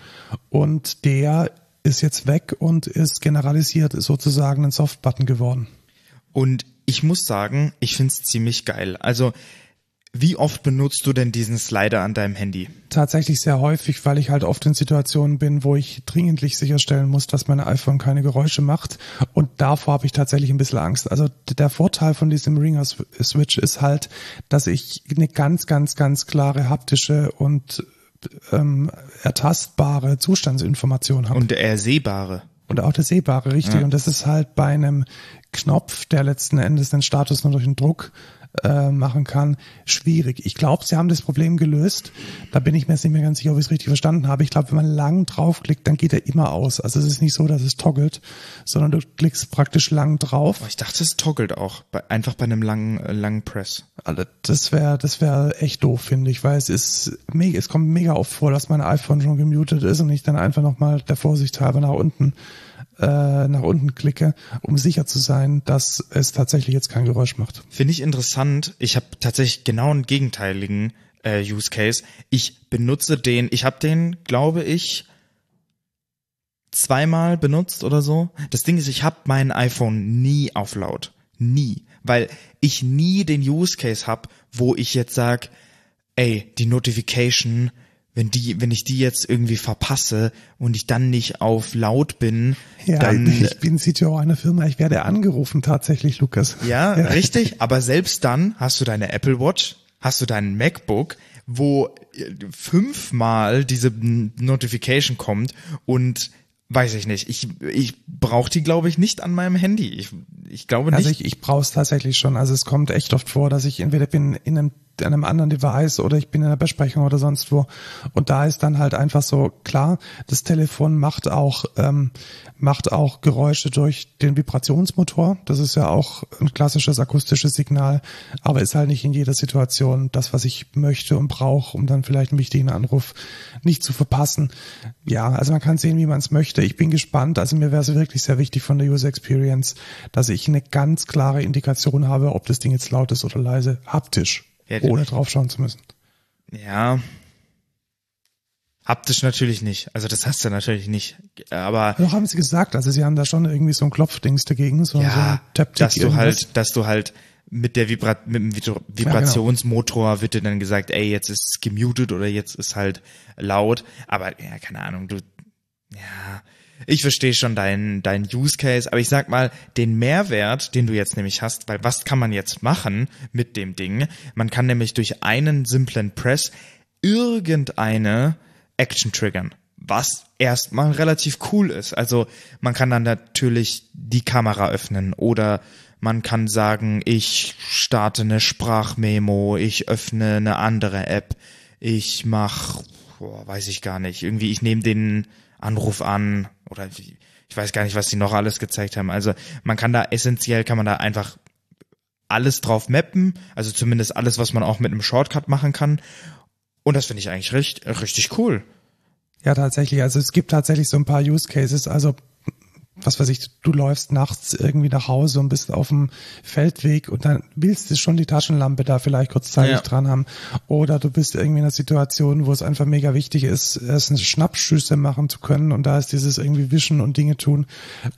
Und der ist jetzt weg und ist generalisiert sozusagen ein Softbutton geworden. Und ich muss sagen, ich find's ziemlich geil. Also, wie oft benutzt du denn diesen Slider an deinem Handy? Tatsächlich sehr häufig, weil ich halt oft in Situationen bin, wo ich dringendlich sicherstellen muss, dass mein iPhone keine Geräusche macht. Und davor habe ich tatsächlich ein bisschen Angst. Also der Vorteil von diesem Ringer Switch ist halt, dass ich eine ganz, ganz, ganz klare haptische und ähm, ertastbare Zustandsinformation habe. Und ersehbare. Und auch der sehbare, richtig. Ja. Und das ist halt bei einem Knopf, der letzten Endes den Status nur durch den Druck äh, machen kann, schwierig. Ich glaube, sie haben das Problem gelöst. Da bin ich mir jetzt nicht mehr ganz sicher, ob ich es richtig verstanden habe. Ich glaube, wenn man lang draufklickt, dann geht er immer aus. Also es ist nicht so, dass es toggelt, sondern du klickst praktisch lang drauf. Aber ich dachte, es toggelt auch. Bei, einfach bei einem langen, äh, langen Press. Also das wäre das wäre echt doof, finde ich, weil es ist mega, es kommt mega oft vor, dass mein iPhone schon gemutet ist und ich dann einfach nochmal der Vorsicht halber nach unten äh, nach unten klicke, um sicher zu sein, dass es tatsächlich jetzt kein Geräusch macht. Finde ich interessant. Ich habe tatsächlich genau einen gegenteiligen äh, Use Case. Ich benutze den, ich habe den, glaube ich, zweimal benutzt oder so. Das Ding ist, ich habe mein iPhone nie auf laut. Nie. Weil ich nie den Use Case hab, wo ich jetzt sag, ey, die Notification, wenn die, wenn ich die jetzt irgendwie verpasse und ich dann nicht auf laut bin, Ja, dann ich bin CTO einer Firma, ich werde angerufen tatsächlich, Lukas. Ja, richtig. Aber selbst dann hast du deine Apple Watch, hast du deinen MacBook, wo äh, fünfmal diese Notification kommt und weiß ich nicht. Ich, ich brauche die, glaube ich, nicht an meinem Handy. Ich, ich glaube nicht. Also ich, ich brauche es tatsächlich schon. Also es kommt echt oft vor, dass ich entweder bin in einem, in einem anderen Device oder ich bin in einer Besprechung oder sonst wo. Und da ist dann halt einfach so, klar, das Telefon macht auch, ähm, macht auch Geräusche durch den Vibrationsmotor. Das ist ja auch ein klassisches akustisches Signal, aber ist halt nicht in jeder Situation das, was ich möchte und brauche, um dann vielleicht einen wichtigen Anruf nicht zu verpassen. Ja, also man kann sehen, wie man es möchte. Ich bin gespannt. Also mir wäre es wirklich sehr wichtig von der User Experience, dass ich eine ganz klare Indikation habe, ob das Ding jetzt laut ist oder leise, haptisch, Ja, ohne draufschauen zu müssen. ja. Haptisch natürlich nicht. Also das hast du natürlich nicht. Aber Doch haben sie gesagt, also sie haben da schon irgendwie so ein Klopfdings dagegen, so, so ja, ein Taptic dass du halt, dass du halt mit der Vibra mit dem Vibra- Vibrationsmotor wird dir dann gesagt, ey, jetzt ist es gemutet oder jetzt ist halt laut. Aber ja, keine Ahnung, du, ja, ich verstehe schon deinen dein Use Case, aber ich sag mal, den Mehrwert, den du jetzt nämlich hast, weil was kann man jetzt machen mit dem Ding? Man kann nämlich durch einen simplen Press irgendeine Action triggern, was erstmal relativ cool ist. Also man kann dann natürlich die Kamera öffnen oder man kann sagen, ich starte eine Sprachmemo, ich öffne eine andere App, ich mach, boah, weiß ich gar nicht, irgendwie ich nehme den Anruf an oder ich weiß gar nicht, was die noch alles gezeigt haben. Also man kann da essentiell kann man da einfach alles drauf mappen, also zumindest alles, was man auch mit einem Shortcut machen kann. Und das finde ich eigentlich richtig, richtig cool. Ja, tatsächlich. Also es gibt tatsächlich so ein paar Use Cases. Also was weiß ich, du läufst nachts irgendwie nach Hause und bist auf dem Feldweg und dann willst du schon die Taschenlampe da vielleicht kurzzeitig Ja. dran haben. Oder du bist irgendwie in einer Situation, wo es einfach mega wichtig ist, erst eine Schnappschüsse machen zu können und da ist dieses irgendwie Wischen und Dinge tun,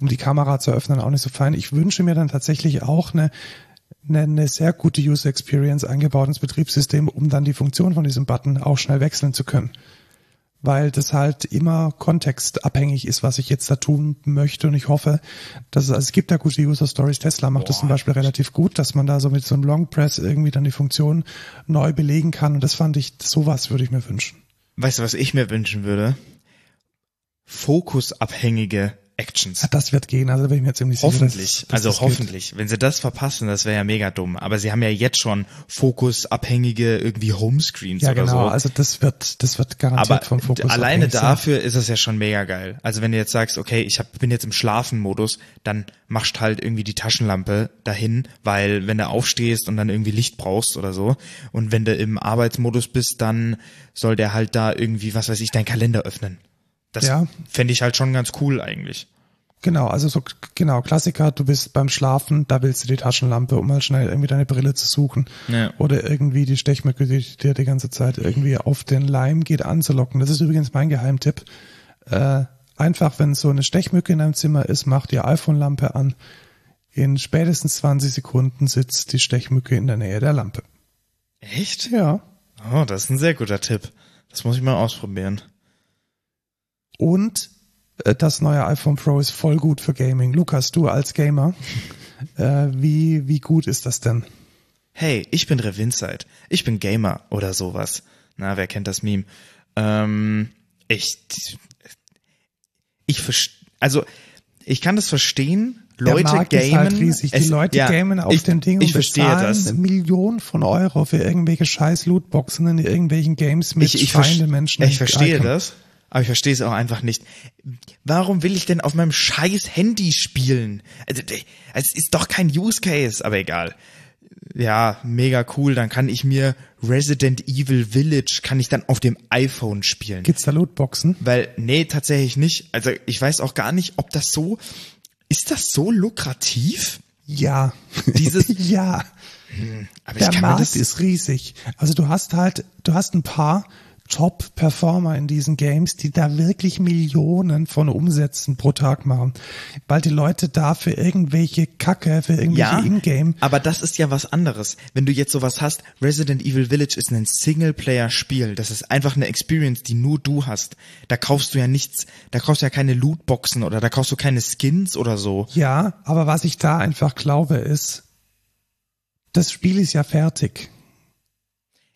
um die Kamera zu öffnen, auch nicht so fein. Ich wünsche mir dann tatsächlich auch eine eine, eine sehr gute User Experience eingebaut ins Betriebssystem, um dann die Funktion von diesem Button auch schnell wechseln zu können. Weil das halt immer kontextabhängig ist, was ich jetzt da tun möchte. Und ich hoffe, dass es, also es gibt da gute User Stories. Tesla macht das zum Beispiel relativ gut, dass man da so mit so einem Long Press irgendwie dann die Funktion neu belegen kann. Und das fand ich, sowas würde ich mir wünschen. Weißt du, was ich mir wünschen würde? Fokusabhängige Actions. Das wird gehen, also da bin ich mir ziemlich Hoffentlich, sicher. dass- dass also das geht. hoffentlich. Wenn sie das verpassen, das wäre ja mega dumm. Aber sie haben ja jetzt schon fokusabhängige irgendwie Homescreens Ja, oder genau, so. also das wird, das wird garantiert Aber vom Fokus alleine abhängig sein. dafür ist es ja schon mega geil. Also wenn du jetzt sagst, okay, ich hab, bin jetzt im Schlafenmodus, dann machst halt irgendwie die Taschenlampe dahin, weil wenn du aufstehst und dann irgendwie Licht brauchst oder so und wenn du im Arbeitsmodus bist, dann soll der halt da irgendwie, was weiß ich, deinen Kalender öffnen. Das Ja. fände ich halt schon ganz cool eigentlich. Genau, also so, genau, Klassiker, du bist beim Schlafen, da willst du die Taschenlampe, um mal schnell irgendwie deine Brille zu suchen. Ja. Oder irgendwie die Stechmücke, die dir die ganze Zeit irgendwie auf den Leim geht, anzulocken. Das ist übrigens mein Geheimtipp. Äh, einfach, wenn so eine Stechmücke in deinem Zimmer ist, mach die iPhone-Lampe an. In spätestens 20 Sekunden sitzt die Stechmücke in der Nähe der Lampe. Echt? Ja. Oh, das ist ein sehr guter Tipp. Das muss ich mal ausprobieren. Und äh, das neue iPhone Pro ist voll gut für Gaming. Lukas, du als Gamer, äh, wie, wie gut ist das denn? hey, ich bin Revinside, ich bin Gamer oder sowas. Na, wer kennt das Meme? Ähm, ich, ich also ich kann das verstehen. Leute der Markt gamen. ist halt riesig. Die es- Leute ja, gamen auf ich, dem Ding Ich und verstehe bezahlen das. Millionen von Euro für irgendwelche scheiß Lootboxen in irgendwelchen Games mit Ich, ich, schreienden Menschen. ich verstehe Icon. das, aber ich verstehe es auch einfach nicht. Warum will ich denn auf meinem scheiß Handy spielen? Also, es ist doch kein Use Case, aber egal. Ja, mega cool. Dann kann ich mir Resident Evil Village kann ich dann auf dem iPhone spielen. Gibt's da Lootboxen? Weil, nee, tatsächlich nicht. Also ich weiß auch gar nicht, ob das so, ist das so lukrativ? Ja. Dieses- ja. Aber Der ich kann mir Markt das, ist riesig. Also du hast halt, du hast ein paar Top-Performer in diesen Games, die da wirklich Millionen von Umsätzen pro Tag machen. Weil die Leute da für irgendwelche Kacke, für irgendwelche ja, Ingame aber das ist ja was anderes. Wenn du jetzt sowas hast, Resident Evil Village ist ein Singleplayer-Spiel. Das ist einfach eine Experience, die nur du hast. Da kaufst du ja nichts, da kaufst du ja keine Lootboxen oder da kaufst du keine Skins oder so. Ja, aber was ich da einfach glaube ist, das Spiel ist ja fertig.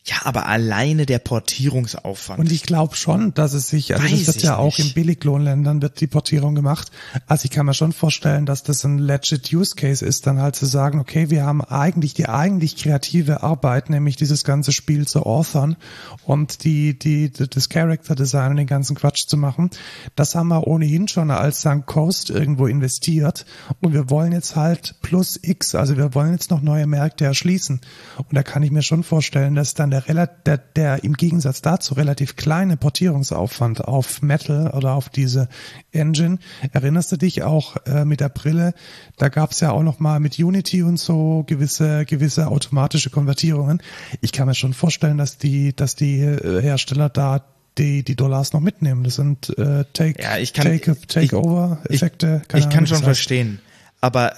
Ja, aber alleine der Portierungsaufwand. Und ich glaube schon, dass es sich, also Weiß das wird ja auch nicht. in Billiglohnländern wird die Portierung gemacht. Also ich kann mir schon vorstellen, dass das ein legit Use Case ist, dann halt zu sagen, okay, wir haben eigentlich die eigentlich kreative Arbeit, nämlich dieses ganze Spiel zu authern und die, die, das Character Design und den ganzen Quatsch zu machen. Das haben wir ohnehin schon als Sunk Coast irgendwo investiert und wir wollen jetzt halt plus X, also wir wollen jetzt noch neue Märkte erschließen. Und da kann ich mir schon vorstellen, dass dann der, rela- der, der im Gegensatz dazu relativ kleine Portierungsaufwand auf Metal oder auf diese Engine. Erinnerst du dich auch äh, mit der Brille? Da gab es ja auch noch mal mit Unity und so gewisse gewisse automatische Konvertierungen. Ich kann mir schon vorstellen, dass die dass die äh, Hersteller da die, die Dollars noch mitnehmen. Das sind äh, Take, Ja, ich kann- Take, Takeover-Effekte. Ich, keine ich kann schon verstehen. Aber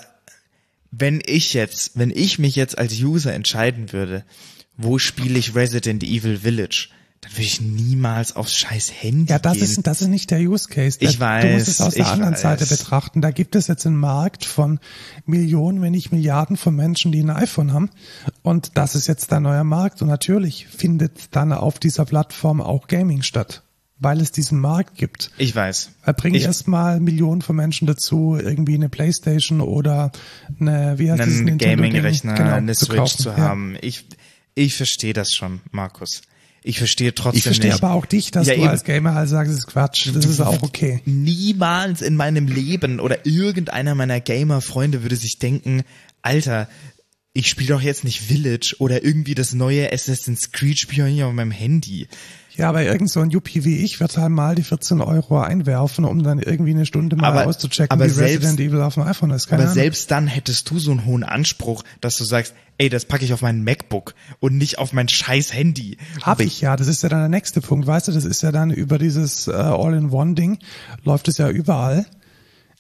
wenn ich jetzt, wenn ich mich jetzt als User entscheiden würde, wo spiele ich Resident Evil Village, dann würde ich niemals aufs scheiß Handy Ja, das gehen. ist, das ist nicht der Use Case. Der, Ich Du musst es weiß, aus der anderen weiß. Seite betrachten. Da gibt es jetzt einen Markt von Millionen, wenn nicht Milliarden von Menschen, die ein iPhone haben. Und das ist jetzt der neue Markt. Und natürlich findet dann auf dieser Plattform auch Gaming statt. Weil es diesen Markt gibt. ich weiß. Er bringt Ich- erstmal Millionen von Menschen dazu, irgendwie eine Playstation oder eine, wie heißt das, einen? Gaming-Rechner, Genau, eine zu Switch zu Ja. haben. Ich, ich verstehe das schon, Markus. Ich verstehe trotzdem Ich verstehe nicht. aber auch dich, dass Ja, du eben. als Gamer halt sagst, das ist Quatsch. Das ist auch okay. niemals in meinem Leben oder irgendeiner meiner Gamer-Freunde würde sich denken, Alter, ich spiele doch jetzt nicht Village oder irgendwie das neue Assassin's Creed-Spiel hier auf meinem Handy. Ja, aber irgend so ein Yuppie wie ich wird halt mal die 14 Euro einwerfen, um dann irgendwie eine Stunde mal Aber- auszuchecken, aber wie selbst- Resident Evil auf dem iPhone ist. Keine Aber Ahnung. selbst dann hättest du so einen hohen Anspruch, dass du sagst, ey, das packe ich auf mein MacBook und nicht auf mein scheiß Handy. Habe ich ja, das ist ja dann der nächste Punkt, weißt du, das ist ja dann über dieses äh, All-in-One-Ding, läuft es ja überall.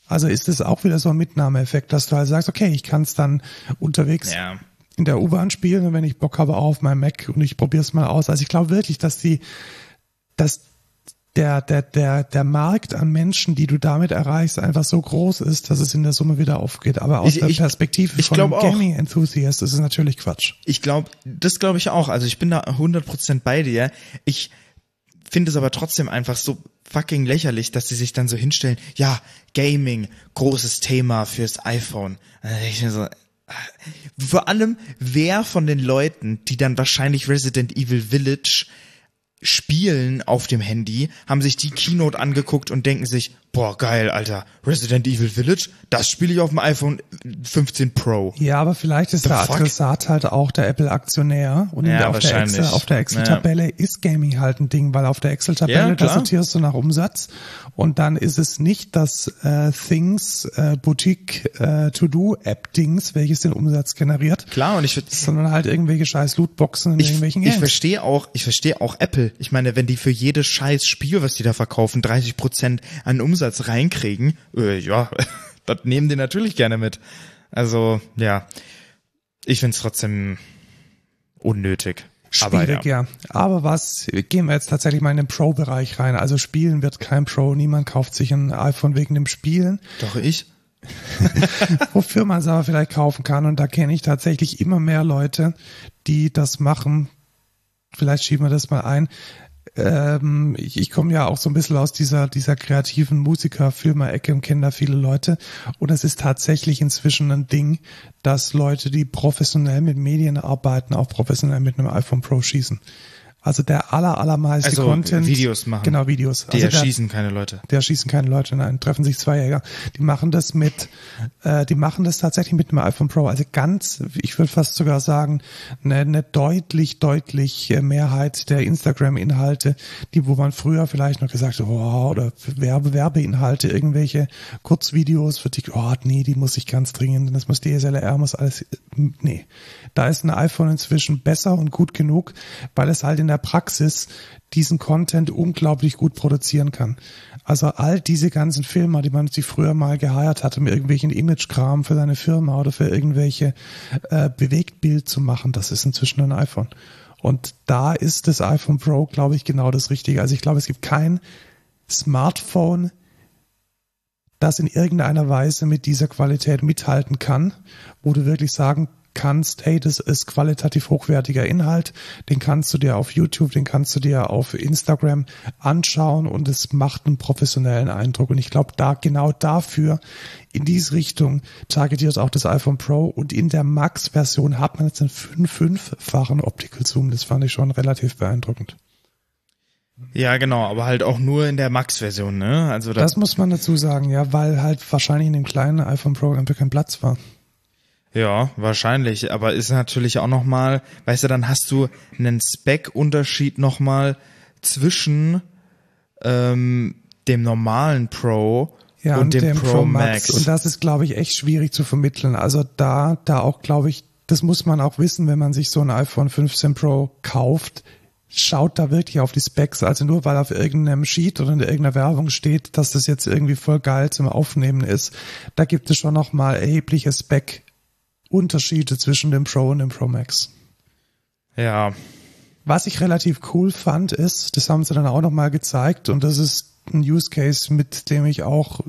Also ist es auch wieder so ein Mitnahmeeffekt, dass du halt sagst, okay, ich kann es dann unterwegs Ja. In der U-Bahn spielen wenn ich Bock habe, auf meinem Mac und ich probiere es mal aus. Also ich glaube wirklich, dass die, dass der, der, der, der Markt an Menschen, die du damit erreichst, einfach so groß ist, dass es in der Summe wieder aufgeht. Aber aus Ich- der ich- Perspektive ich von auch. Gaming-Enthusiast ist es natürlich Quatsch. Ich glaube, das glaube ich auch. Also ich bin da 100% bei dir. Ich finde es aber trotzdem einfach so fucking lächerlich, dass sie sich dann so hinstellen, ja, Gaming, großes Thema fürs iPhone. Denke ich so, vor allem, wer von den Leuten, die dann wahrscheinlich Resident Evil Village spielen auf dem Handy, haben sich die Keynote angeguckt und denken sich, boah, geil, Alter, Resident Evil Village, das spiele ich auf dem iPhone 15 Pro. Ja, aber vielleicht ist The der fuck? Adressat halt auch der Apple-Aktionär und Ja, auf, der. Excel, auf der Excel-Tabelle ist Gaming halt ein Ding, weil auf der Excel-Tabelle, Ja, da klar. sortierst du nach Umsatz und dann ist es nicht das äh, Things äh, Boutique äh, To-Do-App-Dings, welches den Umsatz generiert, Klar, und ich würde sondern halt irgendwelche scheiß Lootboxen in ich, irgendwelchen ich Games. verstehe auch, ich verstehe auch Apple. Ich meine, wenn die für jedes scheiß Spiel, was die da verkaufen, 30 Prozent an Umsatz reinkriegen, äh, ja, das nehmen die natürlich gerne mit. Also, ja, ich find's trotzdem unnötig. Aber Schwierig, ja. ja. Aber was, gehen wir jetzt tatsächlich mal in den Pro-Bereich rein. Also Spielen wird kein Pro, niemand kauft sich ein iPhone wegen dem Spielen. Doch ich. wofür man es aber vielleicht kaufen kann. Und da kenne ich tatsächlich immer mehr Leute, die das machen. Vielleicht schieben wir das mal ein. Ähm, ich, ich komme ja auch so ein bisschen aus dieser, dieser kreativen Musiker-Filmer-Ecke und kenne da viele Leute. Und es ist tatsächlich inzwischen ein Ding, dass Leute, die professionell mit Medien arbeiten, auch professionell mit einem iPhone Pro schießen. Also der aller, allermeiste Also Content. Videos machen. Genau, Videos. Die also der, erschießen keine Leute. der schießen keine Leute, nein, treffen sich zwei Jäger. Die machen das mit, äh, die machen das tatsächlich mit einem iPhone Pro. Also ganz, ich würde fast sogar sagen, eine, eine deutlich, deutlich äh, Mehrheit der Instagram-Inhalte, die, wo man früher vielleicht noch gesagt hat, oh, oder Werbe, Werbeinhalte, irgendwelche Kurzvideos für TikTok, oh, nee, die muss ich ganz dringend, das muss DSLR, muss alles, nee. Da ist ein iPhone inzwischen besser und gut genug, weil es halt in der Praxis diesen Content unglaublich gut produzieren kann. Also all diese ganzen Filme, die man sich früher mal geheiert hat, um irgendwelchen Imagekram für seine Firma oder für irgendwelche äh, Bewegtbild zu machen, das ist inzwischen ein iPhone. Und da ist das iPhone Pro, glaube ich, genau das Richtige. Also ich glaube, es gibt kein Smartphone, das in irgendeiner Weise mit dieser Qualität mithalten kann, wo du wirklich sagen kannst, hey, das ist qualitativ hochwertiger Inhalt, den kannst du dir auf YouTube, den kannst du dir auf Instagram anschauen und es macht einen professionellen Eindruck. Und ich glaube, da genau dafür in diese Richtung targetiert auch das iPhone Pro und in der Max-Version hat man jetzt einen fünf- fünffachen Optical Zoom. Das fand ich schon relativ beeindruckend. Ja, genau, aber halt auch nur in der Max-Version, ne? Also das, Das muss man dazu sagen, ja, weil halt wahrscheinlich in dem kleinen iPhone Pro einfach kein Platz war. Ja, wahrscheinlich, aber ist natürlich auch noch mal, weißt du, dann hast du einen Spec-Unterschied noch mal zwischen ähm, dem normalen Pro ja, und dem, Pro, Max. Und das ist, glaube ich, echt schwierig zu vermitteln. Also da, da auch, glaube ich, das muss man auch wissen, wenn man sich so ein iPhone 15 Pro kauft. Schaut da wirklich auf die Specs. Also nur weil auf irgendeinem Sheet oder in irgendeiner Werbung steht, dass das jetzt irgendwie voll geil zum Aufnehmen ist. Da gibt es schon noch mal erhebliche Spec-Unterschiede zwischen dem Pro und dem Pro Max. ja, Was ich relativ cool fand, ist, das haben sie dann auch nochmal gezeigt und das ist ein Use Case, mit dem ich auch,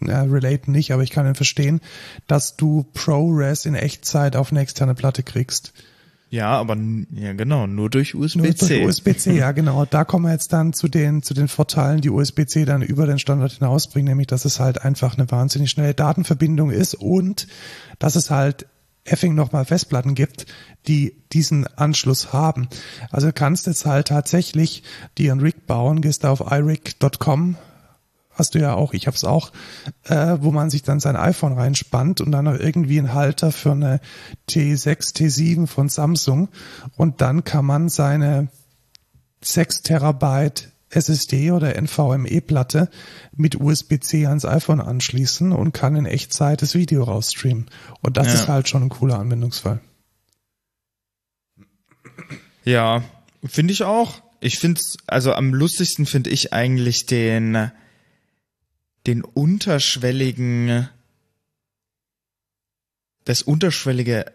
na, relate nicht, aber ich kann ihn verstehen, dass du ProRes in Echtzeit auf eine externe Platte kriegst. ja, aber ja genau, nur durch Nur USB-C. durch USB-C, ja genau. Da kommen wir jetzt dann zu den, zu den Vorteilen, die USB-C dann über den Standard hinausbringen, nämlich dass es halt einfach eine wahnsinnig schnelle Datenverbindung ist und dass es halt effing nochmal Festplatten gibt, die diesen Anschluss haben. Also kannst jetzt halt tatsächlich dir einen Rig bauen, gehst da auf irig.com, hast du ja auch, ich hab's auch, äh, wo man sich dann sein iPhone reinspannt und dann noch irgendwie einen Halter für eine T6, T7 von Samsung und dann kann man seine 6 Terabyte SSD oder NVMe-Platte mit USB-C ans iPhone anschließen und kann in Echtzeit das Video rausstreamen. Und das Ja. ist halt schon ein cooler Anwendungsfall. Ja, finde ich auch. Ich find's, also am lustigsten finde ich eigentlich den, den unterschwelligen, das unterschwellige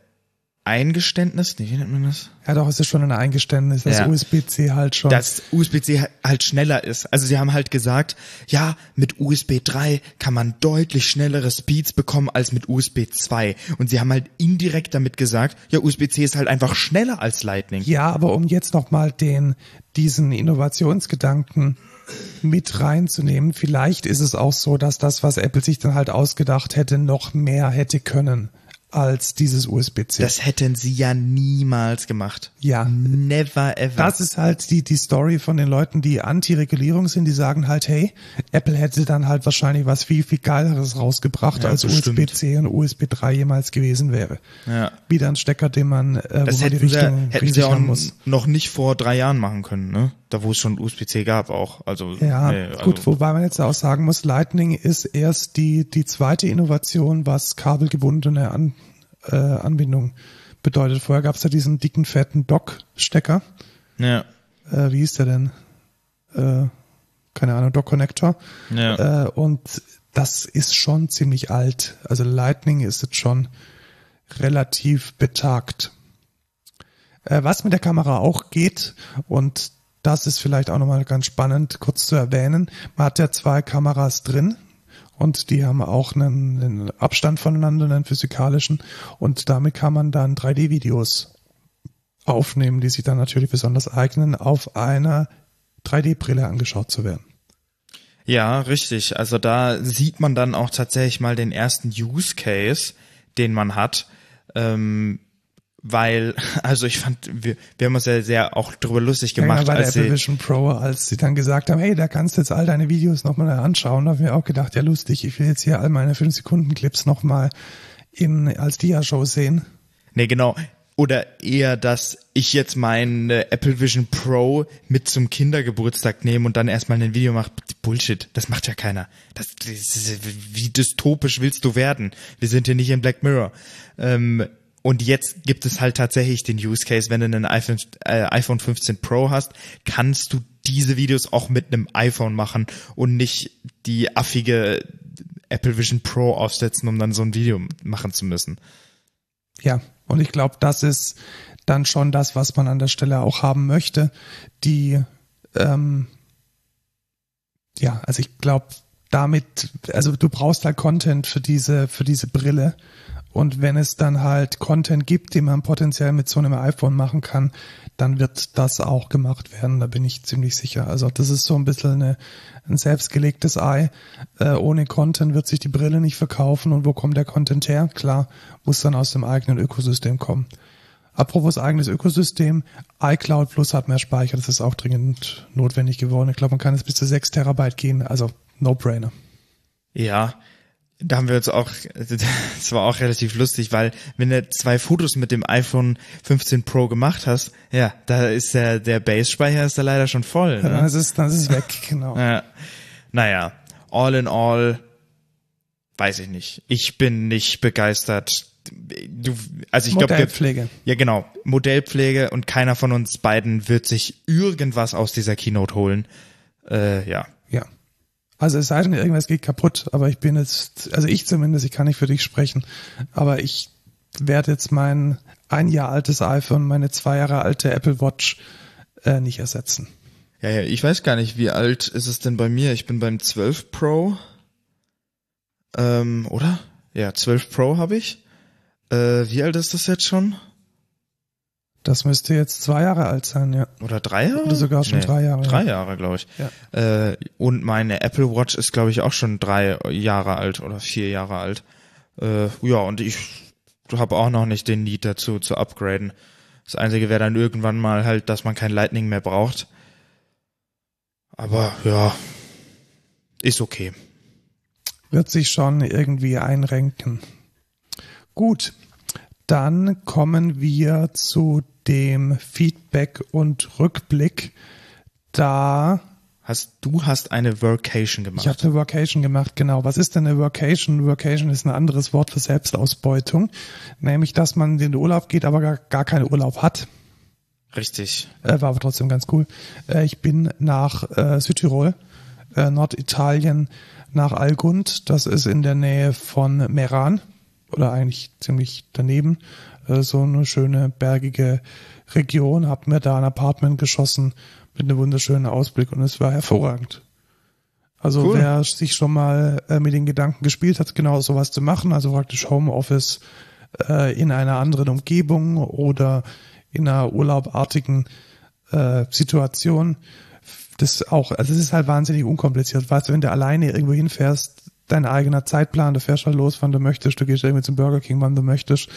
Eingeständnis, nee, wie nennt man das? Ja, doch, es ist schon ein Eingeständnis, dass Ja. USB-C halt schon. Dass USB-C halt schneller ist. Also sie haben halt gesagt, ja, mit USB 3 kann man deutlich schnellere Speeds bekommen als mit USB 2. Und sie haben halt indirekt damit gesagt, ja, USB-C ist halt einfach schneller als Lightning. Ja, aber um jetzt nochmal den, diesen Innovationsgedanken mit reinzunehmen, vielleicht ist es auch so, dass das, was Apple sich dann halt ausgedacht hätte, noch mehr hätte können als dieses USB-C. Das hätten sie ja niemals gemacht. Ja. Never ever. Das ist halt die, die Story von den Leuten, die Anti-Regulierung sind, die sagen halt, hey, Apple hätte dann halt wahrscheinlich was viel, viel Geileres rausgebracht, Ja, als. USB-C und USB 3 jemals gewesen wäre. ja. Wieder ein Stecker, den man, äh, Das wo man die hätten sie, Richtung hätten richtig sie auch muss. noch nicht vor drei Jahren machen können, ne? Da wo es schon USB-C gab auch. Also, Ja, nee, also, gut, wobei man jetzt auch sagen muss, Lightning ist erst die, die zweite Innovation, was kabelgebundene An, äh, Anbindung bedeutet. Vorher gab es ja diesen dicken, fetten Dock-Stecker. Ja, Äh, wie hieß der denn? Äh, keine Ahnung, Dock-Connector. ja. Äh, und das ist schon ziemlich alt. Also Lightning ist jetzt schon relativ betagt. Äh, was mit der Kamera auch geht, und das ist vielleicht auch nochmal ganz spannend, kurz zu erwähnen, man hat ja zwei Kameras drin und die haben auch einen, einen Abstand voneinander, einen physikalischen, und damit kann man dann 3D-Videos aufnehmen, die sich dann natürlich besonders eignen, auf einer 3D-Brille angeschaut zu werden. Ja, richtig. Also da sieht man dann auch tatsächlich mal den ersten Use Case, den man hat. Ähm, weil, also ich fand, wir, wir haben uns ja sehr auch drüber lustig gemacht, ja, bei der als Apple sie, Vision Pro, als sie dann gesagt haben, hey, da kannst du jetzt all deine Videos nochmal anschauen, da habe ich mir auch gedacht, ja lustig, ich will jetzt hier all meine 5-Sekunden-Clips nochmal in, als Dia-Show sehen. nee, genau. Oder eher, dass ich jetzt meine Apple Vision Pro mit zum Kindergeburtstag nehme und dann erstmal ein Video mache. Bullshit, das macht ja keiner. Das, das wie dystopisch willst du werden? Wir sind hier nicht in Black Mirror. Ähm, und jetzt gibt es halt tatsächlich den Use Case, wenn du einen iPhone, äh, iPhone 15 Pro hast, kannst du diese Videos auch mit einem iPhone machen und nicht die affige Apple Vision Pro aufsetzen, um dann so ein Video machen zu müssen. Ja, und ich glaube, das ist dann schon das, was man an der Stelle auch haben möchte. Die, ähm, ja, also ich glaube, damit, also du brauchst halt Content für diese, für diese Brille. Und wenn es dann halt Content gibt, den man potenziell mit so einem iPhone machen kann, dann wird das auch gemacht werden. Da bin ich ziemlich sicher. Also das ist so ein bisschen eine, ein selbstgelegtes Ei. Äh, ohne Content wird sich die Brille nicht verkaufen. Und wo kommt der Content her? Klar, muss dann aus dem eigenen Ökosystem kommen. Apropos eigenes Ökosystem, iCloud Plus hat mehr Speicher, das ist auch dringend notwendig geworden. Ich glaube, man kann jetzt bis zu 6 Terabyte gehen, also No-Brainer. Ja, da haben wir uns auch, das war auch relativ lustig, weil wenn du zwei Fotos mit dem iPhone 15 Pro gemacht hast, ja, da ist der, der Base-Speicher ist da leider schon voll. Ja, dann Ne? ist es, dann ist es weg, genau. Ja. Naja, all in all, weiß ich nicht. Ich bin nicht begeistert. Du, also ich glaube, Modellpflege. ja genau, Modellpflege und keiner von uns beiden wird sich irgendwas aus dieser Keynote holen. Äh, ja. Also es sei denn, irgendwas geht kaputt, aber ich bin jetzt, also ich zumindest, ich kann nicht für dich sprechen, aber ich werde jetzt mein ein Jahr altes iPhone, meine zwei Jahre alte Apple Watch äh, nicht ersetzen. Ja, ja, ich weiß gar nicht, wie alt ist es denn bei mir? Ich bin beim 12 Pro. Ähm, oder? Ja, 12 Pro habe ich. Äh, wie alt ist das jetzt schon? Das müsste jetzt zwei Jahre alt sein, ja. Oder drei Jahre? Oder sogar schon drei Jahre, Drei ja. Jahre, glaube ich. Ja. Äh, und meine Apple Watch ist, glaube ich, auch schon drei Jahre alt oder vier Jahre alt. Äh, ja, und ich habe auch noch nicht den Need dazu zu upgraden. Das Einzige wäre dann irgendwann mal halt, dass man kein Lightning mehr braucht. Aber ja, ist okay. Wird sich schon irgendwie einrenken. Gut, dann kommen wir zu dem Feedback und Rückblick. Da Hast du hast eine Workation gemacht? Ich habe eine Workation gemacht, genau. Was ist denn eine Workation? Workation ist ein anderes Wort für Selbstausbeutung. Nämlich, dass man in den Urlaub geht, aber gar, gar keinen Urlaub hat. Richtig. Äh, war aber trotzdem ganz cool. Äh, ich bin nach äh, Südtirol, äh, Norditalien, nach Algund. Das ist in der Nähe von Meran oder eigentlich ziemlich daneben. äh, so eine schöne bergige Region, hab mir da ein Apartment geschossen mit einem wunderschönen Ausblick und es war hervorragend. Also Cool. wer sich schon mal äh, mit den Gedanken gespielt hat, genau sowas zu machen, also praktisch Homeoffice äh, in einer anderen Umgebung oder in einer urlaubartigen äh, Situation, das auch, also es ist halt wahnsinnig unkompliziert. Weißt du, wenn du alleine irgendwo hinfährst, dein eigener Zeitplan, du fährst halt los, wann du möchtest, du gehst irgendwie zum Burger King, wann du möchtest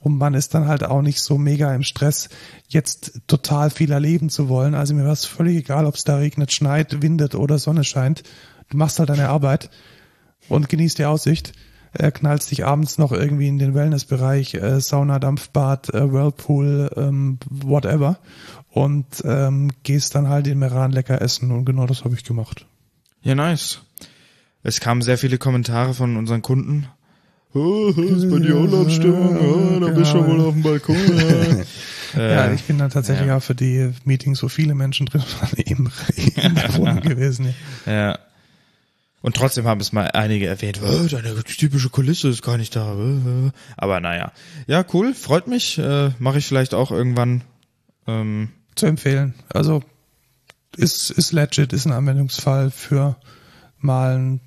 und man ist dann halt auch nicht so mega im Stress, jetzt total viel erleben zu wollen. Also mir war es völlig egal, ob es da regnet, schneit, windet oder Sonne scheint. Du machst halt deine Arbeit und genießt die Aussicht. Äh, knallst dich abends noch irgendwie in den Wellnessbereich, äh, Sauna, Dampfbad, äh, Whirlpool, ähm, whatever und ähm, gehst dann halt in Meran lecker essen und genau das habe ich gemacht. Ja, nice. Es kamen sehr viele Kommentare von unseren Kunden. Oh, ist bei dir Urlaubsstimmung? Oh, da bist du Ja. wohl auf dem Balkon. Ja. Ja, Äh, ich bin dann tatsächlich ja. auch für die Meetings, wo viele Menschen drin waren, eben Wohnung gewesen. ja. Und trotzdem haben es mal einige erwähnt, oh, deine typische Kulisse ist gar nicht da. Aber naja. Ja, cool, freut mich. Äh, Mache ich vielleicht auch irgendwann. Ähm, Zu empfehlen. Also ist, ist legit, ist ein Anwendungsfall für mal ein,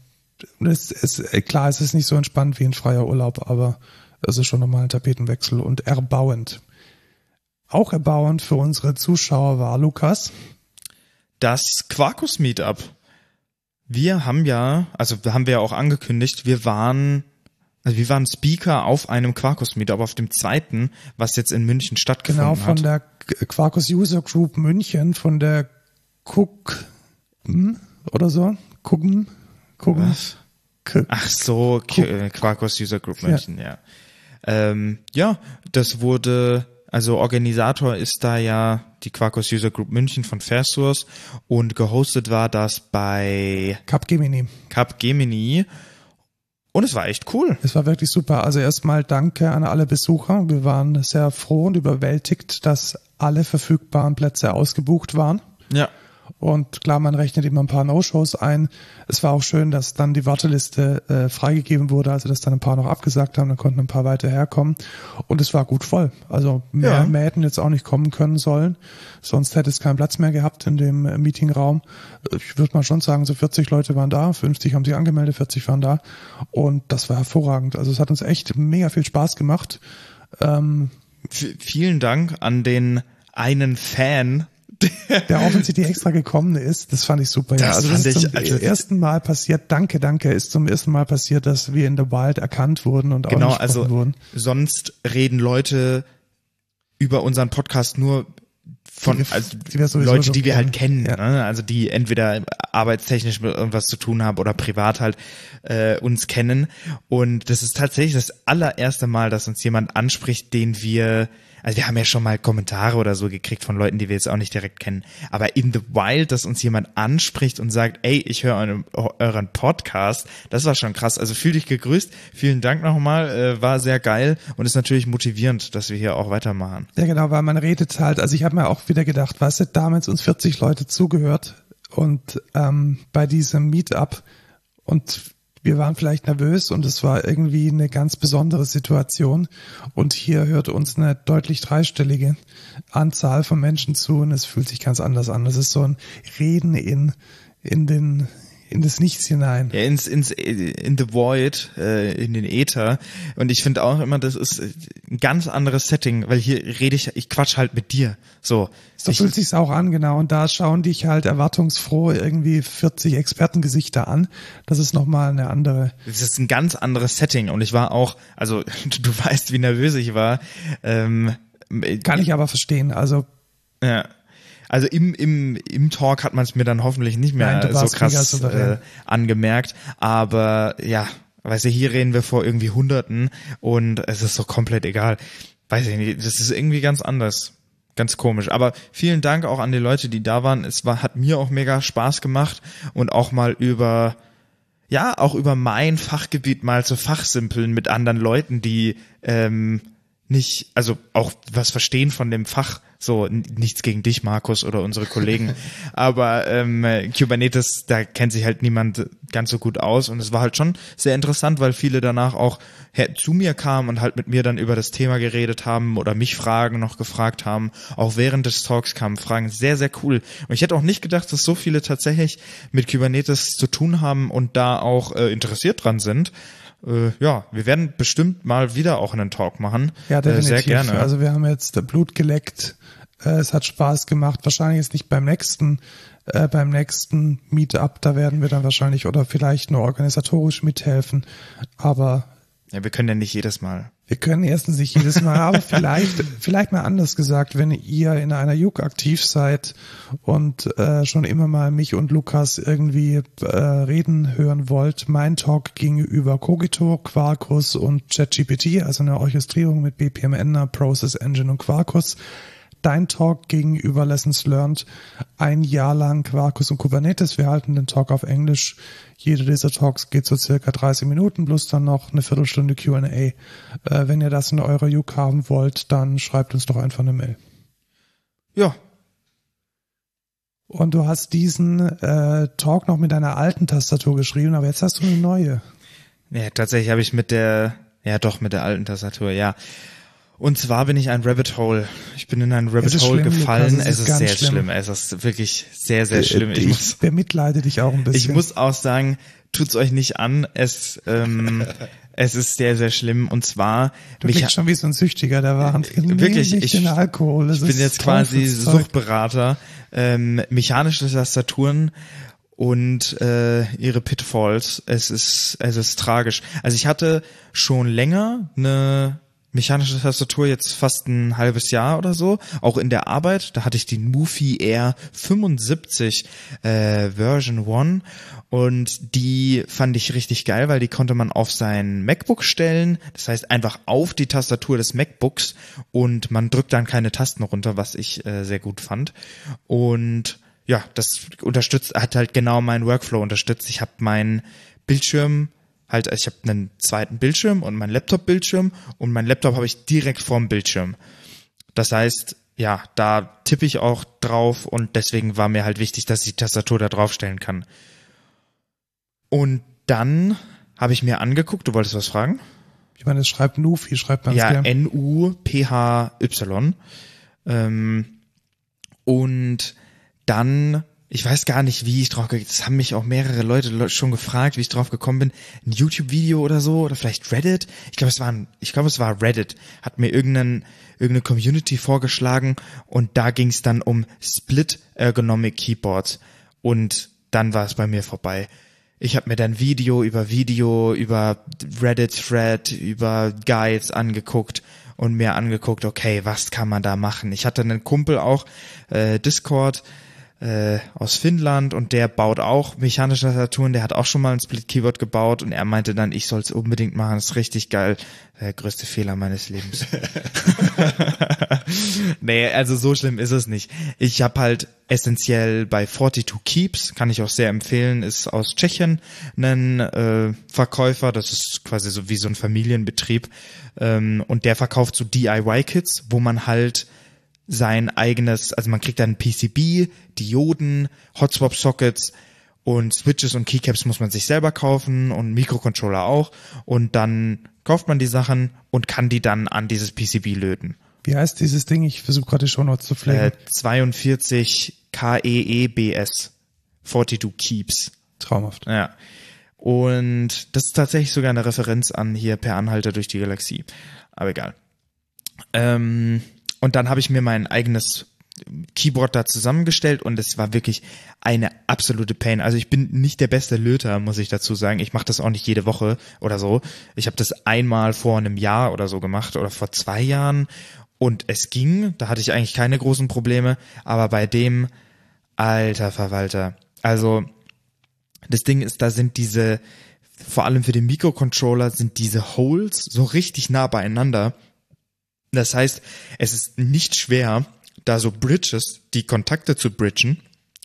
es, es, klar, es ist nicht so entspannt wie ein freier Urlaub, aber es ist schon nochmal ein Tapetenwechsel und erbauend. Auch erbauend für unsere Zuschauer war Lukas. das Quarkus Meetup. Wir haben ja, also haben wir ja auch angekündigt, wir waren, also wir waren Speaker auf einem Quarkus Meetup, auf dem zweiten, was jetzt in München stattgefunden Genau, von hat. der Quarkus User Group München, von der Cook hm, oder so. Gucken, gucken. Was? Ach so, K äh, Quarkus User Group München, ja. Ähm, ja, das wurde, also Organisator ist da ja die Quarkus User Group München von Fairsource und gehostet war das bei Capgemini. Capgemini und es war echt cool. Es war wirklich super. Also erstmal danke an alle Besucher. Wir waren sehr froh und überwältigt, dass alle verfügbaren Plätze ausgebucht waren. Ja. Und klar, man rechnet immer ein paar No-Shows ein. Es war auch schön, dass dann die Warteliste äh, freigegeben wurde, also dass dann ein paar noch abgesagt haben, dann konnten ein paar weiter herkommen. Und es war gut voll. Also mehr, Ja. mehr hätten jetzt auch nicht kommen können sollen. Sonst hätte es keinen Platz mehr gehabt in dem äh, Meetingraum. Ich würde mal schon sagen, so 40 Leute waren da, 50 haben sich angemeldet, 40 waren da. Und das war hervorragend. Also es hat uns echt mega viel Spaß gemacht. Ähm, vielen Dank an den einen Fan. der offensichtlich extra gekommen ist, das fand ich super. ja, Das also das ist zum also- ersten Mal passiert, danke, danke, ist zum ersten Mal passiert, dass wir in The Wild erkannt wurden und Genau, auch also wurden. sonst reden Leute über unseren Podcast nur von also die Leute, die wir halt kennen. kennen, Ja. ne? also die entweder arbeitstechnisch mit irgendwas zu tun haben oder privat halt äh, uns kennen. Und das ist tatsächlich das allererste Mal, dass uns jemand anspricht, den wir also wir haben ja schon mal Kommentare oder so gekriegt von Leuten, die wir jetzt auch nicht direkt kennen. Aber in the wild, dass uns jemand anspricht und sagt, ey, ich höre euren, euren Podcast, das war schon krass. Also fühl dich gegrüßt. Vielen Dank nochmal. Äh, war sehr geil und ist natürlich motivierend, dass wir hier auch weitermachen. Ja, genau, weil man redet halt, also ich habe mir auch wieder gedacht, weißt du, damals uns 40 Leute zugehört und ähm, bei diesem Meetup und wir waren vielleicht nervös und es war irgendwie eine ganz besondere Situation und hier hört uns eine deutlich dreistellige Anzahl von Menschen zu und es fühlt sich ganz anders an. Das ist so ein Reden in, in den, in das Nichts hinein. Ja, ins, ins, in the void, äh, in den Äther. Und ich finde auch immer, das ist ein ganz anderes Setting, weil hier rede ich, ich quatsch halt mit dir. So. So fühlt sich's auch an, genau. Und da schauen dich halt erwartungsfroh irgendwie 40 Expertengesichter an. Das ist nochmal eine andere. Das ist ein ganz anderes Setting. Und ich war auch, also du weißt, wie nervös ich war. Ähm, Kann ich aber verstehen. Also Ja. Also im, im, im Talk hat man es mir dann hoffentlich nicht mehr Nein, so krass äh, angemerkt. Aber ja, weißt du, hier reden wir vor irgendwie Hunderten und es ist so komplett egal. Weiß ich nicht, das ist irgendwie ganz anders. Ganz komisch. Aber vielen Dank auch an die Leute, die da waren. Es war, hat mir auch mega Spaß gemacht und auch mal über, ja, auch über mein Fachgebiet mal zu fachsimpeln mit anderen Leuten, die ähm, nicht, also auch was verstehen von dem Fach, so nichts gegen dich, Markus, oder unsere Kollegen, aber ähm, Kubernetes, da kennt sich halt niemand ganz so gut aus und es war halt schon sehr interessant, weil viele danach auch zu mir kamen und halt mit mir dann über das Thema geredet haben oder mich Fragen noch gefragt haben. Auch während des Talks kamen Fragen, sehr, sehr cool. Und ich hätte auch nicht gedacht, dass so viele tatsächlich mit Kubernetes zu tun haben und da auch äh, interessiert dran sind äh, ja, wir werden bestimmt mal wieder auch einen Talk machen. Ja, definitiv. Äh, sehr gerne. Also wir haben jetzt Blut geleckt. Äh, es hat Spaß gemacht. Wahrscheinlich ist nicht beim nächsten, äh, beim nächsten Meetup. Da werden wir dann wahrscheinlich oder vielleicht nur organisatorisch mithelfen. Aber ja, wir können ja nicht jedes Mal. Wir können erstens nicht jedes Mal, aber vielleicht, vielleicht mal anders gesagt, wenn ihr in einer Juk aktiv seid und äh, schon immer mal mich und Lukas irgendwie äh, reden hören wollt, mein Talk ging über Cogito, Quarkus und ChatGPT, also eine Orchestrierung mit BPMN, Process Engine und Quarkus dein Talk gegenüber Lessons Learned ein Jahr lang Quarkus und Kubernetes. Wir halten den Talk auf Englisch. Jede dieser Talks geht so circa 30 Minuten plus dann noch eine Viertelstunde Q&A. Äh, wenn ihr das in eurer Juk haben wollt, dann schreibt uns doch einfach eine Mail. Ja. Und du hast diesen äh, Talk noch mit deiner alten Tastatur geschrieben, aber jetzt hast du eine neue. Ja, tatsächlich habe ich mit der, ja doch mit der alten Tastatur, ja. Und zwar bin ich ein Rabbit Hole. Ich bin in ein Rabbit Hole schlimm, gefallen. Lukas, es, ist, ist sehr schlimm. schlimm. Es ist wirklich sehr, sehr äh, schlimm. Ich, ich muss, bemitleide dich auch ein bisschen. Ich muss auch sagen, tut's euch nicht an. Es, ähm, es ist sehr, sehr schlimm. Und zwar, du mich schon wie so ein Süchtiger der Waren. Nee, wirklich, ich, ich bin jetzt quasi Suchtberater. Ähm, mechanische Tastaturen und äh, ihre Pitfalls. Es ist, es ist tragisch. Also ich hatte schon länger eine mechanische Tastatur jetzt fast ein halbes Jahr oder so, auch in der Arbeit. Da hatte ich die Mofi Air 75 äh, Version 1 und die fand ich richtig geil, weil die konnte man auf sein MacBook stellen. Das heißt einfach auf die Tastatur des MacBooks und man drückt dann keine Tasten runter, was ich äh, sehr gut fand. Und ja, das unterstützt, hat halt genau meinen Workflow unterstützt. Ich habe meinen Bildschirm halt, ich habe einen zweiten Bildschirm und meinen Laptop-Bildschirm und mein Laptop habe ich direkt vorm Bildschirm. Das heißt, ja, da tippe ich auch drauf und deswegen war mir halt wichtig, dass ich die Tastatur da draufstellen kann. Und dann habe ich mir angeguckt, du wolltest was fragen? Ich meine, es schreibt NUF, wie schreibt man es? Ja, N-U-P-H-Y. Ähm, und dann ich weiß gar nicht, wie ich drauf. Das haben mich auch mehrere Leute schon gefragt, wie ich drauf gekommen bin. Ein YouTube-Video oder so oder vielleicht Reddit. Ich glaube, es war ein, ich glaube, es war Reddit. Hat mir irgendeinen, irgendeine Community vorgeschlagen und da ging es dann um Split Ergonomic Keyboards und dann war es bei mir vorbei. Ich habe mir dann Video über Video, über Reddit-Thread, über Guides angeguckt und mir angeguckt, okay, was kann man da machen? Ich hatte einen Kumpel auch, äh, Discord, äh, aus Finnland und der baut auch mechanische Tastaturen, der hat auch schon mal ein Split Keyboard gebaut und er meinte dann, ich soll es unbedingt machen, das ist richtig geil. Der größte Fehler meines Lebens. nee, also so schlimm ist es nicht. Ich habe halt essentiell bei 42 Keeps, kann ich auch sehr empfehlen, ist aus Tschechien ein äh, Verkäufer, das ist quasi so wie so ein Familienbetrieb ähm, und der verkauft so DIY-Kits, wo man halt sein eigenes, also man kriegt dann PCB, Dioden, Hotswap Sockets und Switches und Keycaps muss man sich selber kaufen und Mikrocontroller auch und dann kauft man die Sachen und kann die dann an dieses PCB löten. Wie heißt dieses Ding? Ich versuche gerade schon noch zu pflegen. Äh, 42 KEEBS 42 Keeps. Traumhaft. Ja. Und das ist tatsächlich sogar eine Referenz an hier per Anhalter durch die Galaxie. Aber egal. Ähm, und dann habe ich mir mein eigenes Keyboard da zusammengestellt und es war wirklich eine absolute Pain. Also ich bin nicht der beste Löter, muss ich dazu sagen. Ich mache das auch nicht jede Woche oder so. Ich habe das einmal vor einem Jahr oder so gemacht oder vor zwei Jahren und es ging. Da hatte ich eigentlich keine großen Probleme. Aber bei dem, alter Verwalter, also das Ding ist, da sind diese, vor allem für den Mikrocontroller sind diese Holes so richtig nah beieinander das heißt, es ist nicht schwer, da so Bridges, die Kontakte zu bridgen,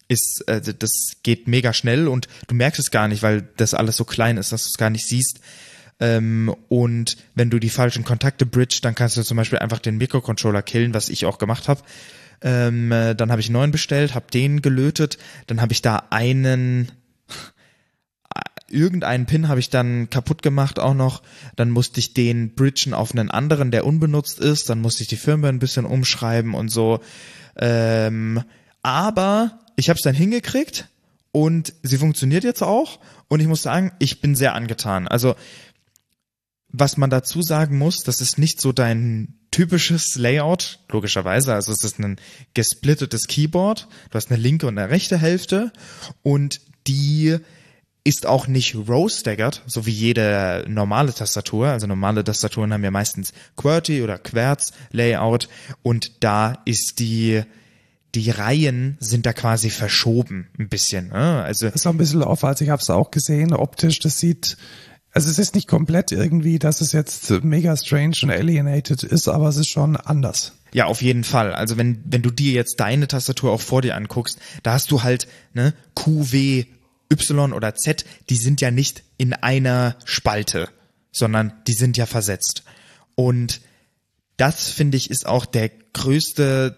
ist, äh, das geht mega schnell und du merkst es gar nicht, weil das alles so klein ist, dass du es gar nicht siehst. Ähm, und wenn du die falschen Kontakte bridge, dann kannst du zum Beispiel einfach den Mikrocontroller killen, was ich auch gemacht habe. Ähm, äh, dann habe ich einen neuen bestellt, habe den gelötet, dann habe ich da einen irgendeinen Pin habe ich dann kaputt gemacht auch noch. Dann musste ich den bridgen auf einen anderen, der unbenutzt ist. Dann musste ich die Firmware ein bisschen umschreiben und so. Ähm, aber ich habe es dann hingekriegt und sie funktioniert jetzt auch. Und ich muss sagen, ich bin sehr angetan. Also was man dazu sagen muss, das ist nicht so dein typisches Layout, logischerweise. Also es ist ein gesplittetes Keyboard. Du hast eine linke und eine rechte Hälfte und die ist auch nicht row-staggered, so wie jede normale Tastatur. Also normale Tastaturen haben ja meistens QWERTY oder Querz-Layout und da ist die die Reihen sind da quasi verschoben ein bisschen. Ne? Also das ist auch ein bisschen off, also ich habe es auch gesehen, optisch, das sieht also es ist nicht komplett irgendwie, dass es jetzt mega strange und alienated ist, aber es ist schon anders. Ja, auf jeden Fall. Also wenn, wenn du dir jetzt deine Tastatur auch vor dir anguckst, da hast du halt ne, QW Y oder Z, die sind ja nicht in einer Spalte, sondern die sind ja versetzt. Und das finde ich ist auch der größte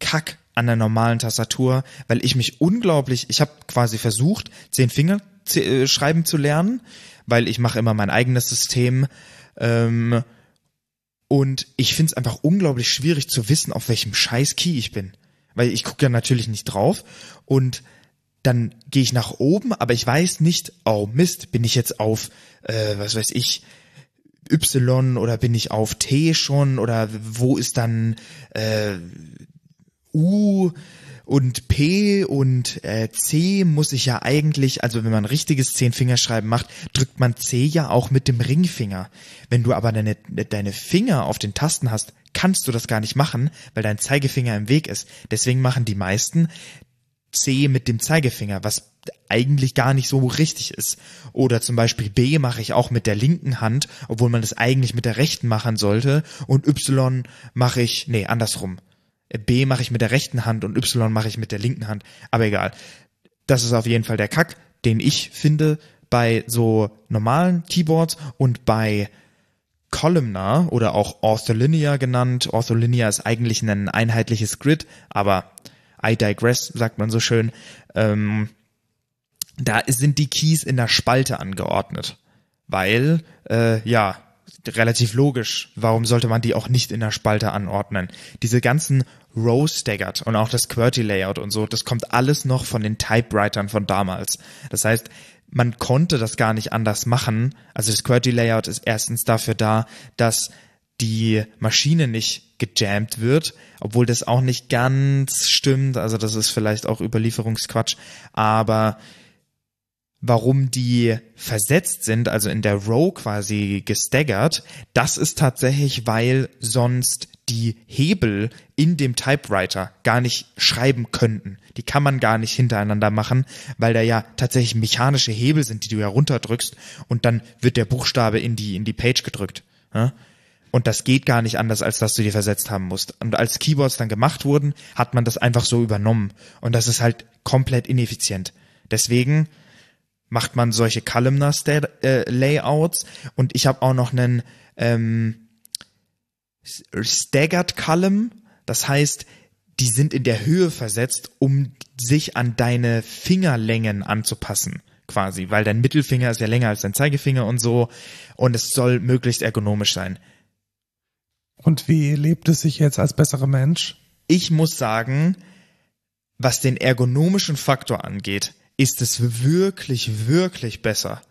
Kack an der normalen Tastatur, weil ich mich unglaublich, ich habe quasi versucht, zehn Finger äh, schreiben zu lernen, weil ich mache immer mein eigenes System. Ähm, und ich finde es einfach unglaublich schwierig zu wissen, auf welchem scheiß Key ich bin. Weil ich gucke ja natürlich nicht drauf und dann gehe ich nach oben, aber ich weiß nicht, oh Mist, bin ich jetzt auf, äh, was weiß ich, Y oder bin ich auf T schon oder wo ist dann äh, U und P und äh, C muss ich ja eigentlich, also wenn man richtiges Zehnfingerschreiben macht, drückt man C ja auch mit dem Ringfinger. Wenn du aber deine, deine Finger auf den Tasten hast, kannst du das gar nicht machen, weil dein Zeigefinger im Weg ist. Deswegen machen die meisten C mit dem Zeigefinger, was eigentlich gar nicht so richtig ist. Oder zum Beispiel B mache ich auch mit der linken Hand, obwohl man das eigentlich mit der rechten machen sollte. Und Y mache ich, nee, andersrum. B mache ich mit der rechten Hand und Y mache ich mit der linken Hand. Aber egal. Das ist auf jeden Fall der Kack, den ich finde bei so normalen Keyboards und bei Columnar oder auch Ortholinear genannt. Ortholinear ist eigentlich ein einheitliches Grid, aber I digress, sagt man so schön. Ähm, da sind die Keys in der Spalte angeordnet, weil äh, ja relativ logisch. Warum sollte man die auch nicht in der Spalte anordnen? Diese ganzen Row Staggered und auch das QWERTY Layout und so, das kommt alles noch von den Typewritern von damals. Das heißt, man konnte das gar nicht anders machen. Also das QWERTY Layout ist erstens dafür da, dass die Maschine nicht gejammt wird, obwohl das auch nicht ganz stimmt. Also das ist vielleicht auch Überlieferungsquatsch, aber warum die versetzt sind, also in der Row quasi gestaggert, das ist tatsächlich, weil sonst die Hebel in dem Typewriter gar nicht schreiben könnten. Die kann man gar nicht hintereinander machen, weil da ja tatsächlich mechanische Hebel sind, die du ja runterdrückst und dann wird der Buchstabe in die, in die Page gedrückt. Und das geht gar nicht anders, als dass du die versetzt haben musst. Und als Keyboards dann gemacht wurden, hat man das einfach so übernommen. Und das ist halt komplett ineffizient. Deswegen macht man solche Columnar-Layouts äh, und ich habe auch noch einen ähm, Staggered Column, das heißt, die sind in der Höhe versetzt, um sich an deine Fingerlängen anzupassen, quasi, weil dein Mittelfinger ist ja länger als dein Zeigefinger und so und es soll möglichst ergonomisch sein. Und wie lebt es sich jetzt als besserer Mensch? Ich muss sagen, was den ergonomischen Faktor angeht, ist es wirklich, wirklich besser.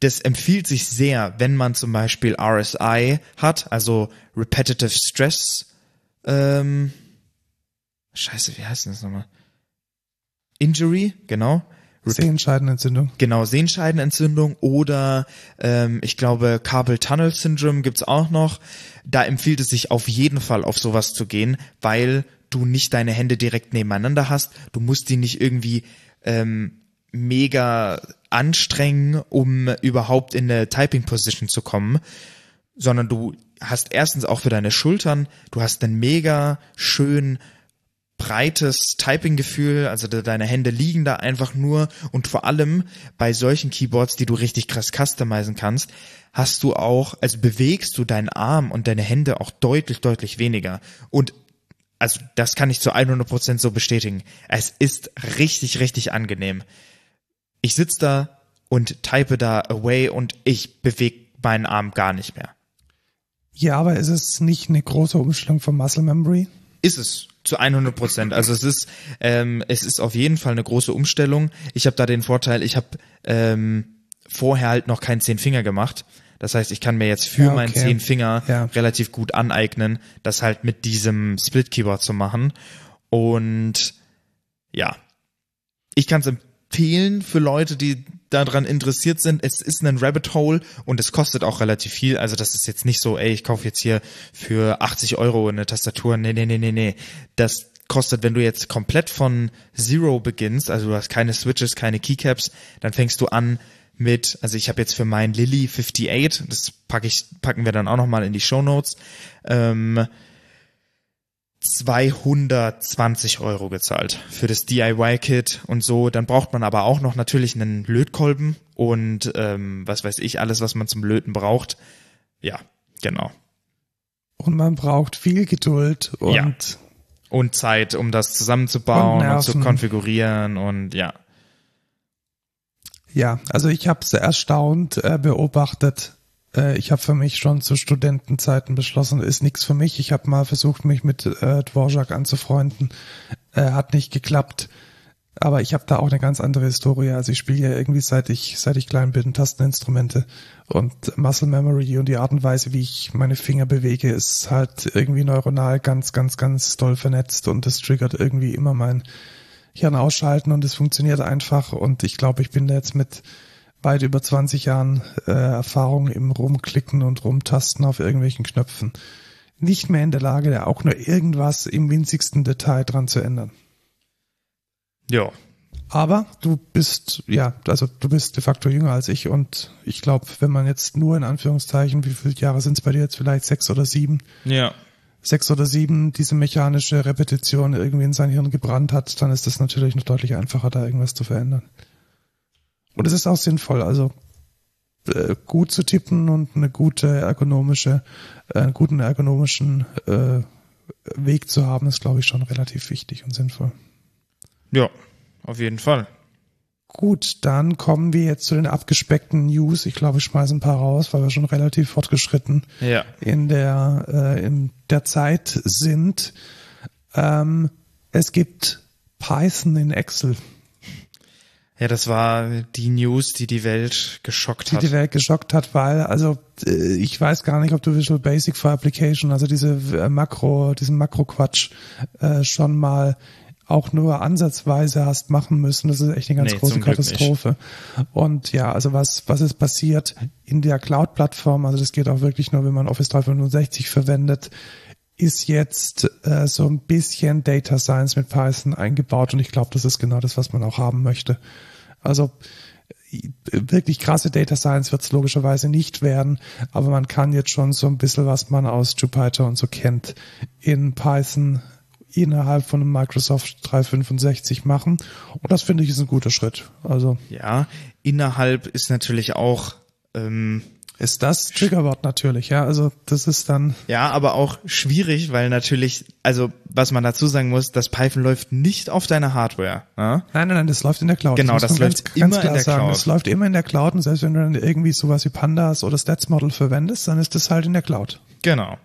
Das empfiehlt sich sehr, wenn man zum Beispiel RSI hat, also Repetitive Stress. Ähm, Scheiße, wie heißt das nochmal? Injury, genau. Sehenscheidenentzündung. Genau, Sehenscheidenentzündung oder ähm, ich glaube Carpal Tunnel Syndrome gibt's auch noch. Da empfiehlt es sich auf jeden Fall auf sowas zu gehen, weil du nicht deine Hände direkt nebeneinander hast. Du musst die nicht irgendwie ähm, mega anstrengen, um überhaupt in eine Typing Position zu kommen, sondern du hast erstens auch für deine Schultern, du hast einen mega schön breites Typing-Gefühl, also de deine Hände liegen da einfach nur und vor allem bei solchen Keyboards, die du richtig krass customizen kannst, hast du auch, also bewegst du deinen Arm und deine Hände auch deutlich, deutlich weniger. Und also das kann ich zu 100% so bestätigen. Es ist richtig, richtig angenehm. Ich sitze da und type da away und ich bewege meinen Arm gar nicht mehr. Ja, aber ist es nicht eine große Umstellung von Muscle Memory? Ist es zu 100 Prozent. Also es ist ähm, es ist auf jeden Fall eine große Umstellung. Ich habe da den Vorteil, ich habe ähm, vorher halt noch keinen zehn Finger gemacht. Das heißt, ich kann mir jetzt für Ja, okay. meinen zehn Finger Ja. relativ gut aneignen, das halt mit diesem Split Keyboard zu machen. Und ja, ich kann es empfehlen für Leute, die daran interessiert sind. Es ist ein Rabbit Hole und es kostet auch relativ viel. Also das ist jetzt nicht so, ey, ich kaufe jetzt hier für 80 Euro eine Tastatur. Nee, nee, nee, nee, nee. Das kostet, wenn du jetzt komplett von Zero beginnst, also du hast keine Switches, keine Keycaps, dann fängst du an mit, also ich habe jetzt für mein Lily 58, das packe ich, packen wir dann auch nochmal in die Show Notes, ähm, 220 Euro gezahlt für das DIY-Kit und so. Dann braucht man aber auch noch natürlich einen Lötkolben und ähm, was weiß ich, alles, was man zum Löten braucht. Ja, genau. Und man braucht viel Geduld und Ja. Und Zeit, um das zusammenzubauen Und und, zu konfigurieren und ja. Ja, also ich habe es erstaunt äh, beobachtet. Äh, ich habe für mich schon zu Studentenzeiten beschlossen, ist nichts für mich. Ich habe mal versucht, mich mit äh, Dvorak anzufreunden. Äh, hat nicht geklappt. Aber ich habe da auch eine ganz andere Historie. Also ich spiele ja irgendwie seit ich seit ich klein bin Tasteninstrumente und Muscle Memory und die Art und Weise, wie ich meine Finger bewege, ist halt irgendwie neuronal ganz ganz ganz doll vernetzt und das triggert irgendwie immer mein Hirn ausschalten und es funktioniert einfach und ich glaube, ich bin da jetzt mit weit über 20 Jahren äh, Erfahrung im Rumklicken und Rumtasten auf irgendwelchen Knöpfen nicht mehr in der Lage, da auch nur irgendwas im winzigsten Detail dran zu ändern. Ja. Aber du bist, ja, also du bist de facto jünger als ich und ich glaube, wenn man jetzt nur in Anführungszeichen, wie viele Jahre sind es bei dir jetzt vielleicht sechs oder sieben, Ja. sechs oder sieben diese mechanische Repetition irgendwie in sein Hirn gebrannt hat, dann ist es natürlich noch deutlich einfacher, da irgendwas zu verändern. Und es ist auch sinnvoll, also äh, gut zu tippen und eine gute ergonomische, äh, einen guten ergonomischen äh, Weg zu haben, ist glaube ich schon relativ wichtig und sinnvoll. Ja, auf jeden Fall. Gut, dann kommen wir jetzt zu den abgespeckten News. Ich glaube, ich schmeiße ein paar raus, weil wir schon relativ fortgeschritten Ja. in der äh, in der Zeit sind. Ähm, es gibt Python in Excel, Ja, das war die News, die die Welt geschockt die hat. die Welt geschockt hat, weil also äh, ich weiß gar nicht, ob du Visual Basic for Application, also diese äh, Makro, diesen Makro-Quatsch äh, schon mal auch nur ansatzweise hast machen müssen. Das ist echt eine ganz Nee, große. Katastrophe. Und ja, also was, was ist passiert in der Cloud-Plattform, also das geht auch wirklich nur, wenn man Office 365 verwendet, ist jetzt äh, so ein bisschen Data Science mit Python eingebaut und ich glaube, das ist genau das, was man auch haben möchte. Also äh, wirklich krasse Data Science wird es logischerweise nicht werden, aber man kann jetzt schon so ein bisschen, was man aus Jupyter und so kennt, in Python innerhalb von einem Microsoft 365 machen. Und das finde ich ist ein guter Schritt. Also Ja, innerhalb ist natürlich auch, ähm, ist das Triggerwort natürlich, ja. Also das ist dann, ja, aber auch schwierig, weil natürlich, also was man dazu sagen muss, das Python läuft nicht auf deiner Hardware. Ja? nein, nein, nein, das läuft in der Cloud. Genau, das man läuft immer in der Cloud. Das läuft immer in der Cloud und selbst wenn du dann irgendwie sowas wie Pandas oder Stats Model verwendest, dann ist das halt in der Cloud. Genau.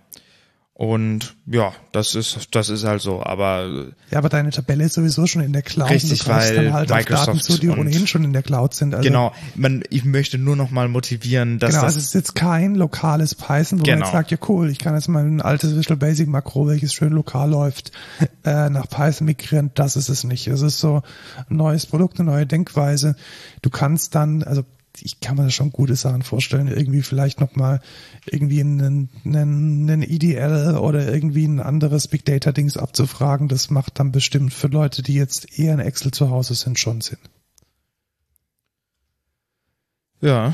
Und ja, das ist, das ist halt so, aber Ja, aber deine Tabelle ist sowieso schon in der Cloud. Richtig, weil dann halt Microsoft Daten zu, die ohnehin schon in der Cloud sind. Also, genau, man, ich möchte nur noch mal motivieren, dass Genau, das, also es ist jetzt kein lokales Python, wo man Genau. jetzt sagt, ja cool, ich kann jetzt mal ein altes Visual Basic Makro, welches schön lokal läuft, äh, nach Python migrieren. Das ist es nicht. Es ist so ein neues Produkt, eine neue Denkweise. Du kannst dann, also ich kann mir schon gute Sachen vorstellen, irgendwie vielleicht nochmal irgendwie einen, einen, einen EDL oder irgendwie ein anderes Big Data Dings abzufragen. Das macht dann bestimmt für Leute, die jetzt eher in Excel zu Hause sind, schon Sinn. ja,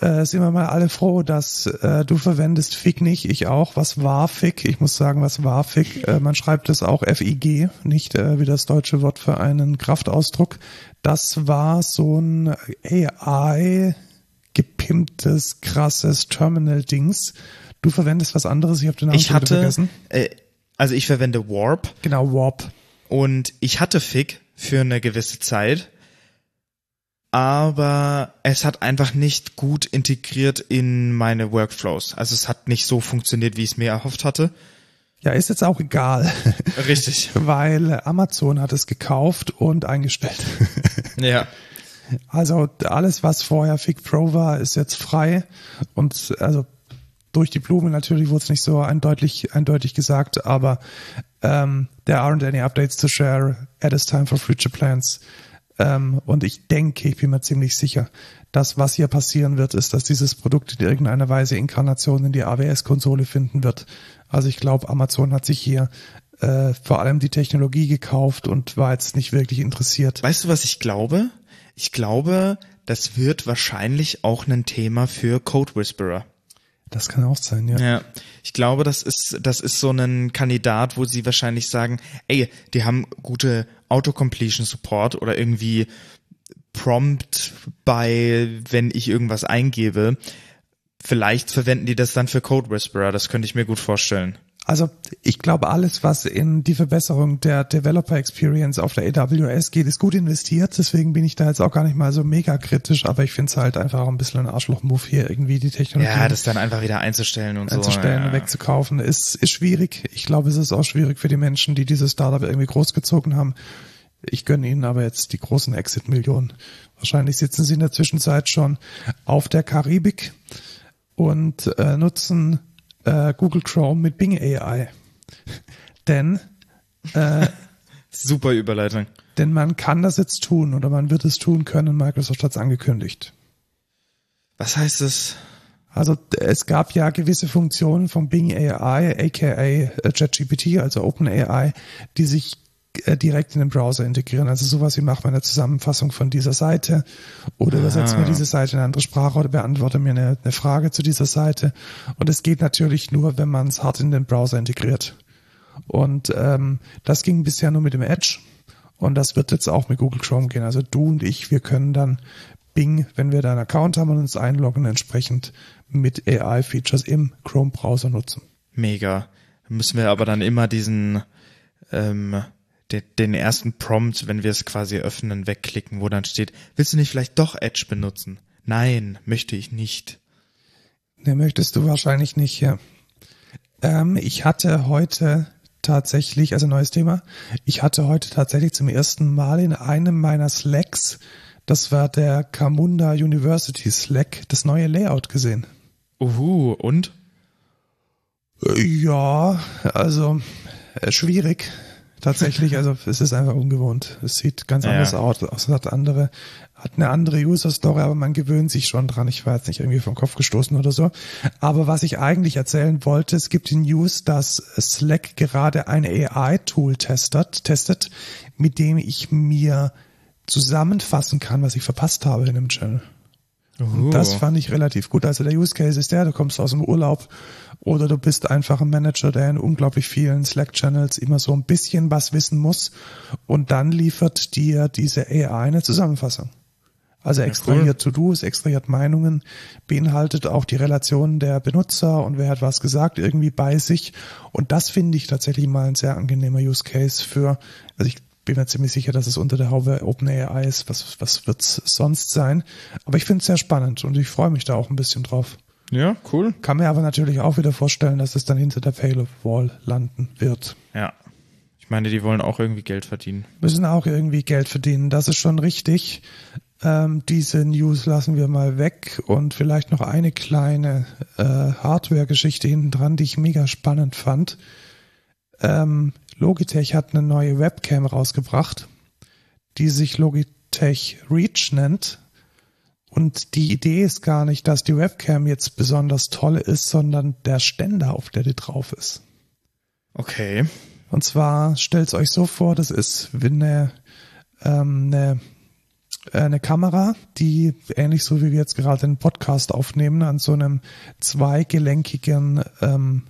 äh, sind wir mal alle froh, dass äh, du verwendest FIG nicht, ich auch. Was war FIG? Ich muss sagen, was war FIG? Äh, man schreibt es auch FIG, nicht äh, wie das deutsche Wort für einen Kraftausdruck. Das war so ein AI gepimptes, krasses Terminal-Dings. Du verwendest was anderes, ich habe den Namen ich hatte, vergessen. Äh, also ich verwende Warp. Genau, Warp. Und ich hatte FIG für eine gewisse Zeit aber es hat einfach nicht gut integriert in meine Workflows. Also es hat nicht so funktioniert, wie ich es mir erhofft hatte. Ja, ist jetzt auch egal. Richtig. Weil Amazon hat es gekauft und eingestellt. ja. Also alles, was vorher Fig Pro war, ist jetzt frei und also durch die Blume natürlich wurde es nicht so eindeutig, eindeutig gesagt, aber ähm, there aren't any updates to share at this time for future plans. Ähm, und ich denke, ich bin mir ziemlich sicher, dass was hier passieren wird, ist, dass dieses Produkt in irgendeiner Weise Inkarnation in die AWS-Konsole finden wird. Also ich glaube, Amazon hat sich hier äh, vor allem die Technologie gekauft und war jetzt nicht wirklich interessiert. Weißt du, was ich glaube? Ich glaube, das wird wahrscheinlich auch ein Thema für Code Whisperer. Das kann auch sein, ja. Ja, ich glaube, das ist, das ist so ein Kandidat, wo sie wahrscheinlich sagen, ey, die haben gute Autocompletion Support oder irgendwie Prompt bei, wenn ich irgendwas eingebe. Vielleicht verwenden die das dann für Code Whisperer, das könnte ich mir gut vorstellen. Also ich glaube, alles, was in die Verbesserung der Developer Experience auf der AWS geht, ist gut investiert. Deswegen bin ich da jetzt auch gar nicht mal so mega kritisch, aber ich finde es halt einfach auch ein bisschen ein Arschloch-Move hier, irgendwie die Technologie. Ja, das dann einfach wieder einzustellen und einzustellen so. Einzustellen ja. und wegzukaufen, ist, ist schwierig. Ich glaube, es ist auch schwierig für die Menschen, die dieses Startup irgendwie großgezogen haben. Ich gönne ihnen aber jetzt die großen Exit-Millionen. Wahrscheinlich sitzen sie in der Zwischenzeit schon auf der Karibik und äh, nutzen äh, Google Chrome mit Bing AI. denn äh, super Überleitung. Denn man kann das jetzt tun oder man wird es tun können. Microsoft hat es angekündigt. Was heißt es? Also es gab ja gewisse Funktionen von Bing AI, aka ChatGPT, also OpenAI, die sich äh, direkt in den Browser integrieren. Also sowas wie macht man eine Zusammenfassung von dieser Seite oder übersetzt mir diese Seite in eine andere Sprache oder beantworte mir eine, eine Frage zu dieser Seite. Und es geht natürlich nur, wenn man es hart in den Browser integriert. Und ähm, das ging bisher nur mit dem Edge. Und das wird jetzt auch mit Google Chrome gehen. Also du und ich, wir können dann Bing, wenn wir da einen Account haben und uns einloggen, entsprechend mit AI-Features im Chrome-Browser nutzen. Mega. Müssen wir aber dann immer diesen ähm, den, den ersten Prompt, wenn wir es quasi öffnen, wegklicken, wo dann steht, willst du nicht vielleicht doch Edge benutzen? Nein, möchte ich nicht. Ne, möchtest du wahrscheinlich nicht, ja. Ähm, ich hatte heute tatsächlich, also neues Thema, ich hatte heute tatsächlich zum ersten Mal in einem meiner Slacks, das war der Camunda University Slack, das neue Layout gesehen. Uhu, und? Ja, also äh, schwierig tatsächlich. Also es ist einfach ungewohnt. Es sieht ganz anders ja. aus. Es hat andere, hat eine andere User-Story, aber man gewöhnt sich schon dran. Ich war jetzt nicht irgendwie vom Kopf gestoßen oder so. Aber was ich eigentlich erzählen wollte, es gibt die News, dass Slack gerade ein AI-Tool testet, testet, mit dem ich mir zusammenfassen kann, was ich verpasst habe in einem Channel. Uh. Das fand ich relativ gut. Also der Use Case ist der, du kommst aus dem Urlaub oder du bist einfach ein Manager, der in unglaublich vielen Slack-Channels immer so ein bisschen was wissen muss und dann liefert dir diese AI eine Zusammenfassung. Also extrahiert ja, cool. To-Dos, extrahiert Meinungen, beinhaltet auch die Relationen der Benutzer und wer hat was gesagt irgendwie bei sich. Und das finde ich tatsächlich mal ein sehr angenehmer Use Case für, also ich bin mir ziemlich sicher, dass es unter der Haube OpenAI ist. Was, was wird's sonst sein? Aber ich finde es sehr spannend und ich freue mich da auch ein bisschen drauf. Ja, cool. Kann mir aber natürlich auch wieder vorstellen, dass es dann hinter der Paywall landen wird. Ja. Ich meine, die wollen auch irgendwie Geld verdienen. Müssen auch irgendwie Geld verdienen. Das ist schon richtig. Ähm, diese News lassen wir mal weg und vielleicht noch eine kleine äh, Hardware-Geschichte hinten dran, die ich mega spannend fand. Ähm, Logitech hat eine neue Webcam rausgebracht, die sich Logitech Reach nennt. Und die Idee ist gar nicht, dass die Webcam jetzt besonders toll ist, sondern der Ständer, auf der die drauf ist. Okay. Und zwar stellt euch so vor, das ist wie eine, ähm, eine äh, eine Kamera, die ähnlich so wie wir jetzt gerade den Podcast aufnehmen, an so einem zweigelenkigen ähm,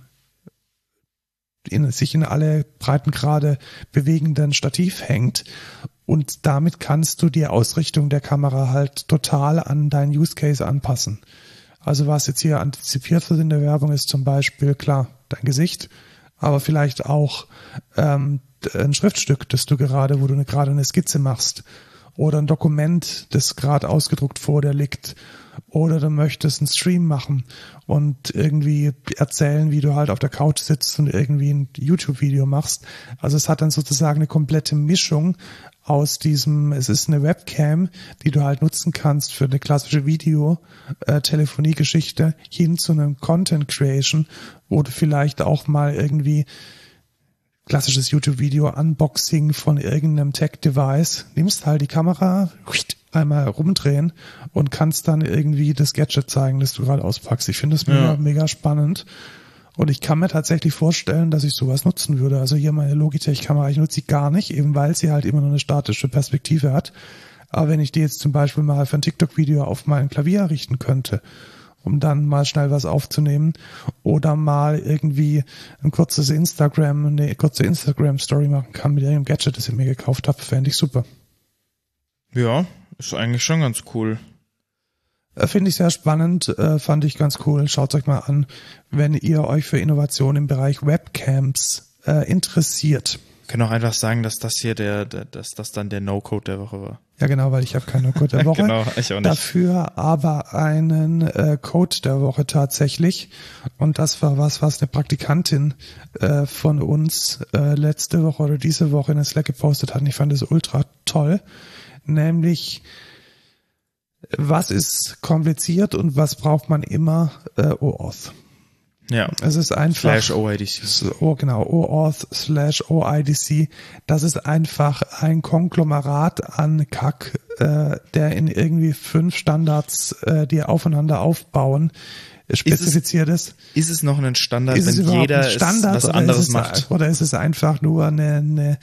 in, sich in alle Breitengrade bewegenden Stativ hängt. Und damit kannst du die Ausrichtung der Kamera halt total an deinen Use Case anpassen. Also was jetzt hier antizipiert wird in der Werbung ist zum Beispiel, klar, dein Gesicht, aber vielleicht auch ähm, ein Schriftstück, das du gerade, wo du eine, gerade eine Skizze machst oder ein Dokument, das gerade ausgedruckt vor dir liegt oder du möchtest einen Stream machen und irgendwie erzählen, wie du halt auf der Couch sitzt und irgendwie ein YouTube-Video machst. Also es hat dann sozusagen eine komplette Mischung aus diesem, es ist eine Webcam, die du halt nutzen kannst für eine klassische Video-Telefonie-Geschichte hin zu einem Content Creation, wo du vielleicht auch mal irgendwie klassisches YouTube-Video Unboxing von irgendeinem Tech-Device, nimmst halt die Kamera, einmal rumdrehen und kannst dann irgendwie das Gadget zeigen, das du gerade auspackst. Ich finde das mega, ja. mega spannend. Und ich kann mir tatsächlich vorstellen, dass ich sowas nutzen würde. Also hier meine Logitech-Kamera, ich nutze sie gar nicht, eben weil sie halt immer nur eine statische Perspektive hat. Aber wenn ich die jetzt zum Beispiel mal für ein TikTok-Video auf mein Klavier richten könnte, um dann mal schnell was aufzunehmen oder mal irgendwie ein kurzes Instagram, eine kurze Instagram-Story machen kann mit irgendeinem Gadget, das ich mir gekauft habe, fände ich super. Ja, ist eigentlich schon ganz cool. Äh, finde ich sehr spannend, äh, fand ich ganz cool. Schaut euch mal an, wenn ihr euch für Innovation im Bereich Webcams äh, interessiert. Ich kann auch einfach sagen, dass das hier der, der dass das dann der No-Code der Woche war. Ja, genau, weil ich habe keinen No-Code der Woche. genau, ich auch nicht. Dafür aber einen äh, Code der Woche tatsächlich. Und das war was, was eine Praktikantin äh, von uns äh, letzte Woche oder diese Woche in den Slack gepostet hat. Und ich fand es ultra toll. Nämlich was ist kompliziert und was braucht man immer? Äh, OAuth. Ja. Es ist einfach. Slash OIDC. Oh, genau. OAuth slash OIDC. Das ist einfach ein Konglomerat an Kack, äh, der in irgendwie fünf Standards, äh, die aufeinander aufbauen, spezifiziert ist. Es, ist es noch ein Standard, ist wenn jeder Standard, was anderes es, macht? Oder ist es einfach nur eine, eine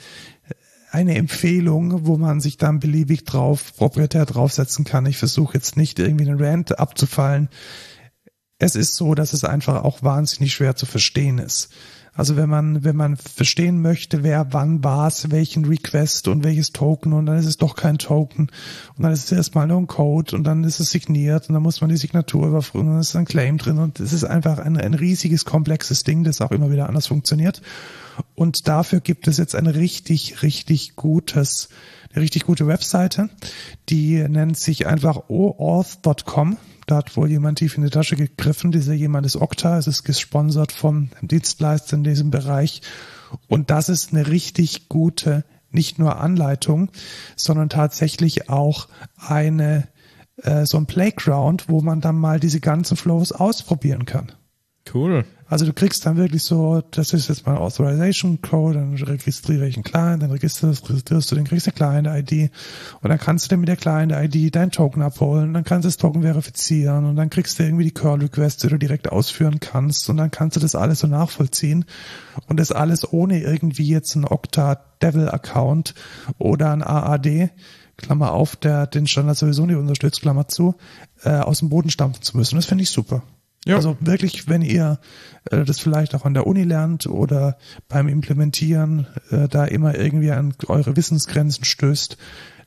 eine Empfehlung, wo man sich dann beliebig drauf, proprietär draufsetzen kann. Ich versuche jetzt nicht irgendwie einen Rant abzufallen. Es ist so, dass es einfach auch wahnsinnig schwer zu verstehen ist. Also wenn man, wenn man verstehen möchte, wer wann was, welchen Request und welches Token und dann ist es doch kein Token und dann ist es erstmal nur ein Code und dann ist es signiert und dann muss man die Signatur überprüfen und dann ist ein Claim drin und es ist einfach ein, ein riesiges, komplexes Ding, das auch immer wieder anders funktioniert. Und dafür gibt es jetzt ein richtig, richtig gutes, eine richtig gute Webseite, die nennt sich einfach oauth.com da hat wohl jemand tief in die Tasche gegriffen. Dieser jemand ist Okta. Es ist gesponsert vom Dienstleister in diesem Bereich. Und das ist eine richtig gute, nicht nur Anleitung, sondern tatsächlich auch eine, äh, so ein Playground, wo man dann mal diese ganzen Flows ausprobieren kann. Cool. Also du kriegst dann wirklich so, das ist jetzt mal Authorization Code, dann registriere ich einen Client, dann registrierst, registrierst du den, kriegst eine Client-ID und dann kannst du dir mit der Client-ID deinen Token abholen, dann kannst du das Token verifizieren und dann kriegst du irgendwie die Curl-Requests, die du direkt ausführen kannst und dann kannst du das alles so nachvollziehen und das alles ohne irgendwie jetzt einen Okta Devil Account oder ein AAD Klammer auf, der den Standard sowieso nicht unterstützt, Klammer zu, äh, aus dem Boden stampfen zu müssen. Das finde ich super. Ja. Also wirklich, wenn ihr äh, das vielleicht auch an der Uni lernt oder beim Implementieren äh, da immer irgendwie an eure Wissensgrenzen stößt,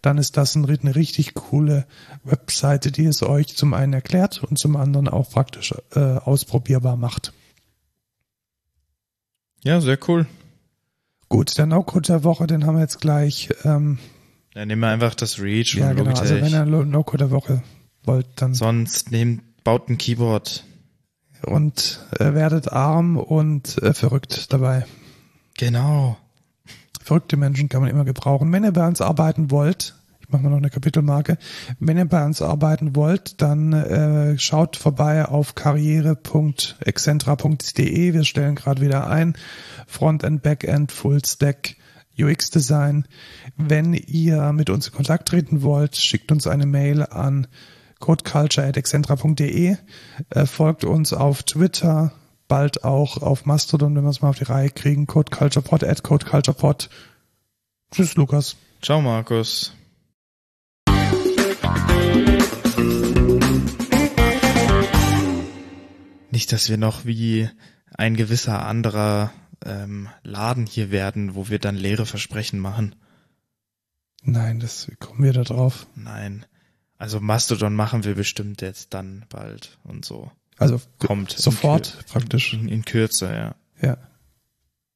dann ist das ein, eine richtig coole Webseite, die es euch zum einen erklärt und zum anderen auch praktisch äh, ausprobierbar macht. Ja, sehr cool. Gut, der No-Code der Woche, den haben wir jetzt gleich. Ähm, dann nehmen wir einfach das Reach. Ja, genau. Also wenn ihr No-Code der Woche wollt, dann. Sonst nehmt, baut ein Keyboard und äh, werdet arm und äh, verrückt dabei. Genau. Verrückte Menschen kann man immer gebrauchen. Wenn ihr bei uns arbeiten wollt, ich mache mal noch eine Kapitelmarke, wenn ihr bei uns arbeiten wollt, dann äh, schaut vorbei auf karriere.excentra.de. Wir stellen gerade wieder ein Frontend, Backend, Fullstack. UX Design. Wenn ihr mit uns in Kontakt treten wollt, schickt uns eine Mail an codeculture.excentra.de. Äh, folgt uns auf Twitter, bald auch auf Mastodon, wenn wir es mal auf die Reihe kriegen. CodeCulturePod, at CodeCulturePod. Tschüss, Lukas. Ciao, Markus. Nicht, dass wir noch wie ein gewisser anderer ähm, Laden hier werden, wo wir dann leere Versprechen machen. Nein, das kommen wir da drauf. Nein. Also Mastodon machen wir bestimmt jetzt dann bald und so. Also Kommt. in sofort Kür- praktisch. In, in Kürze, ja. Ja.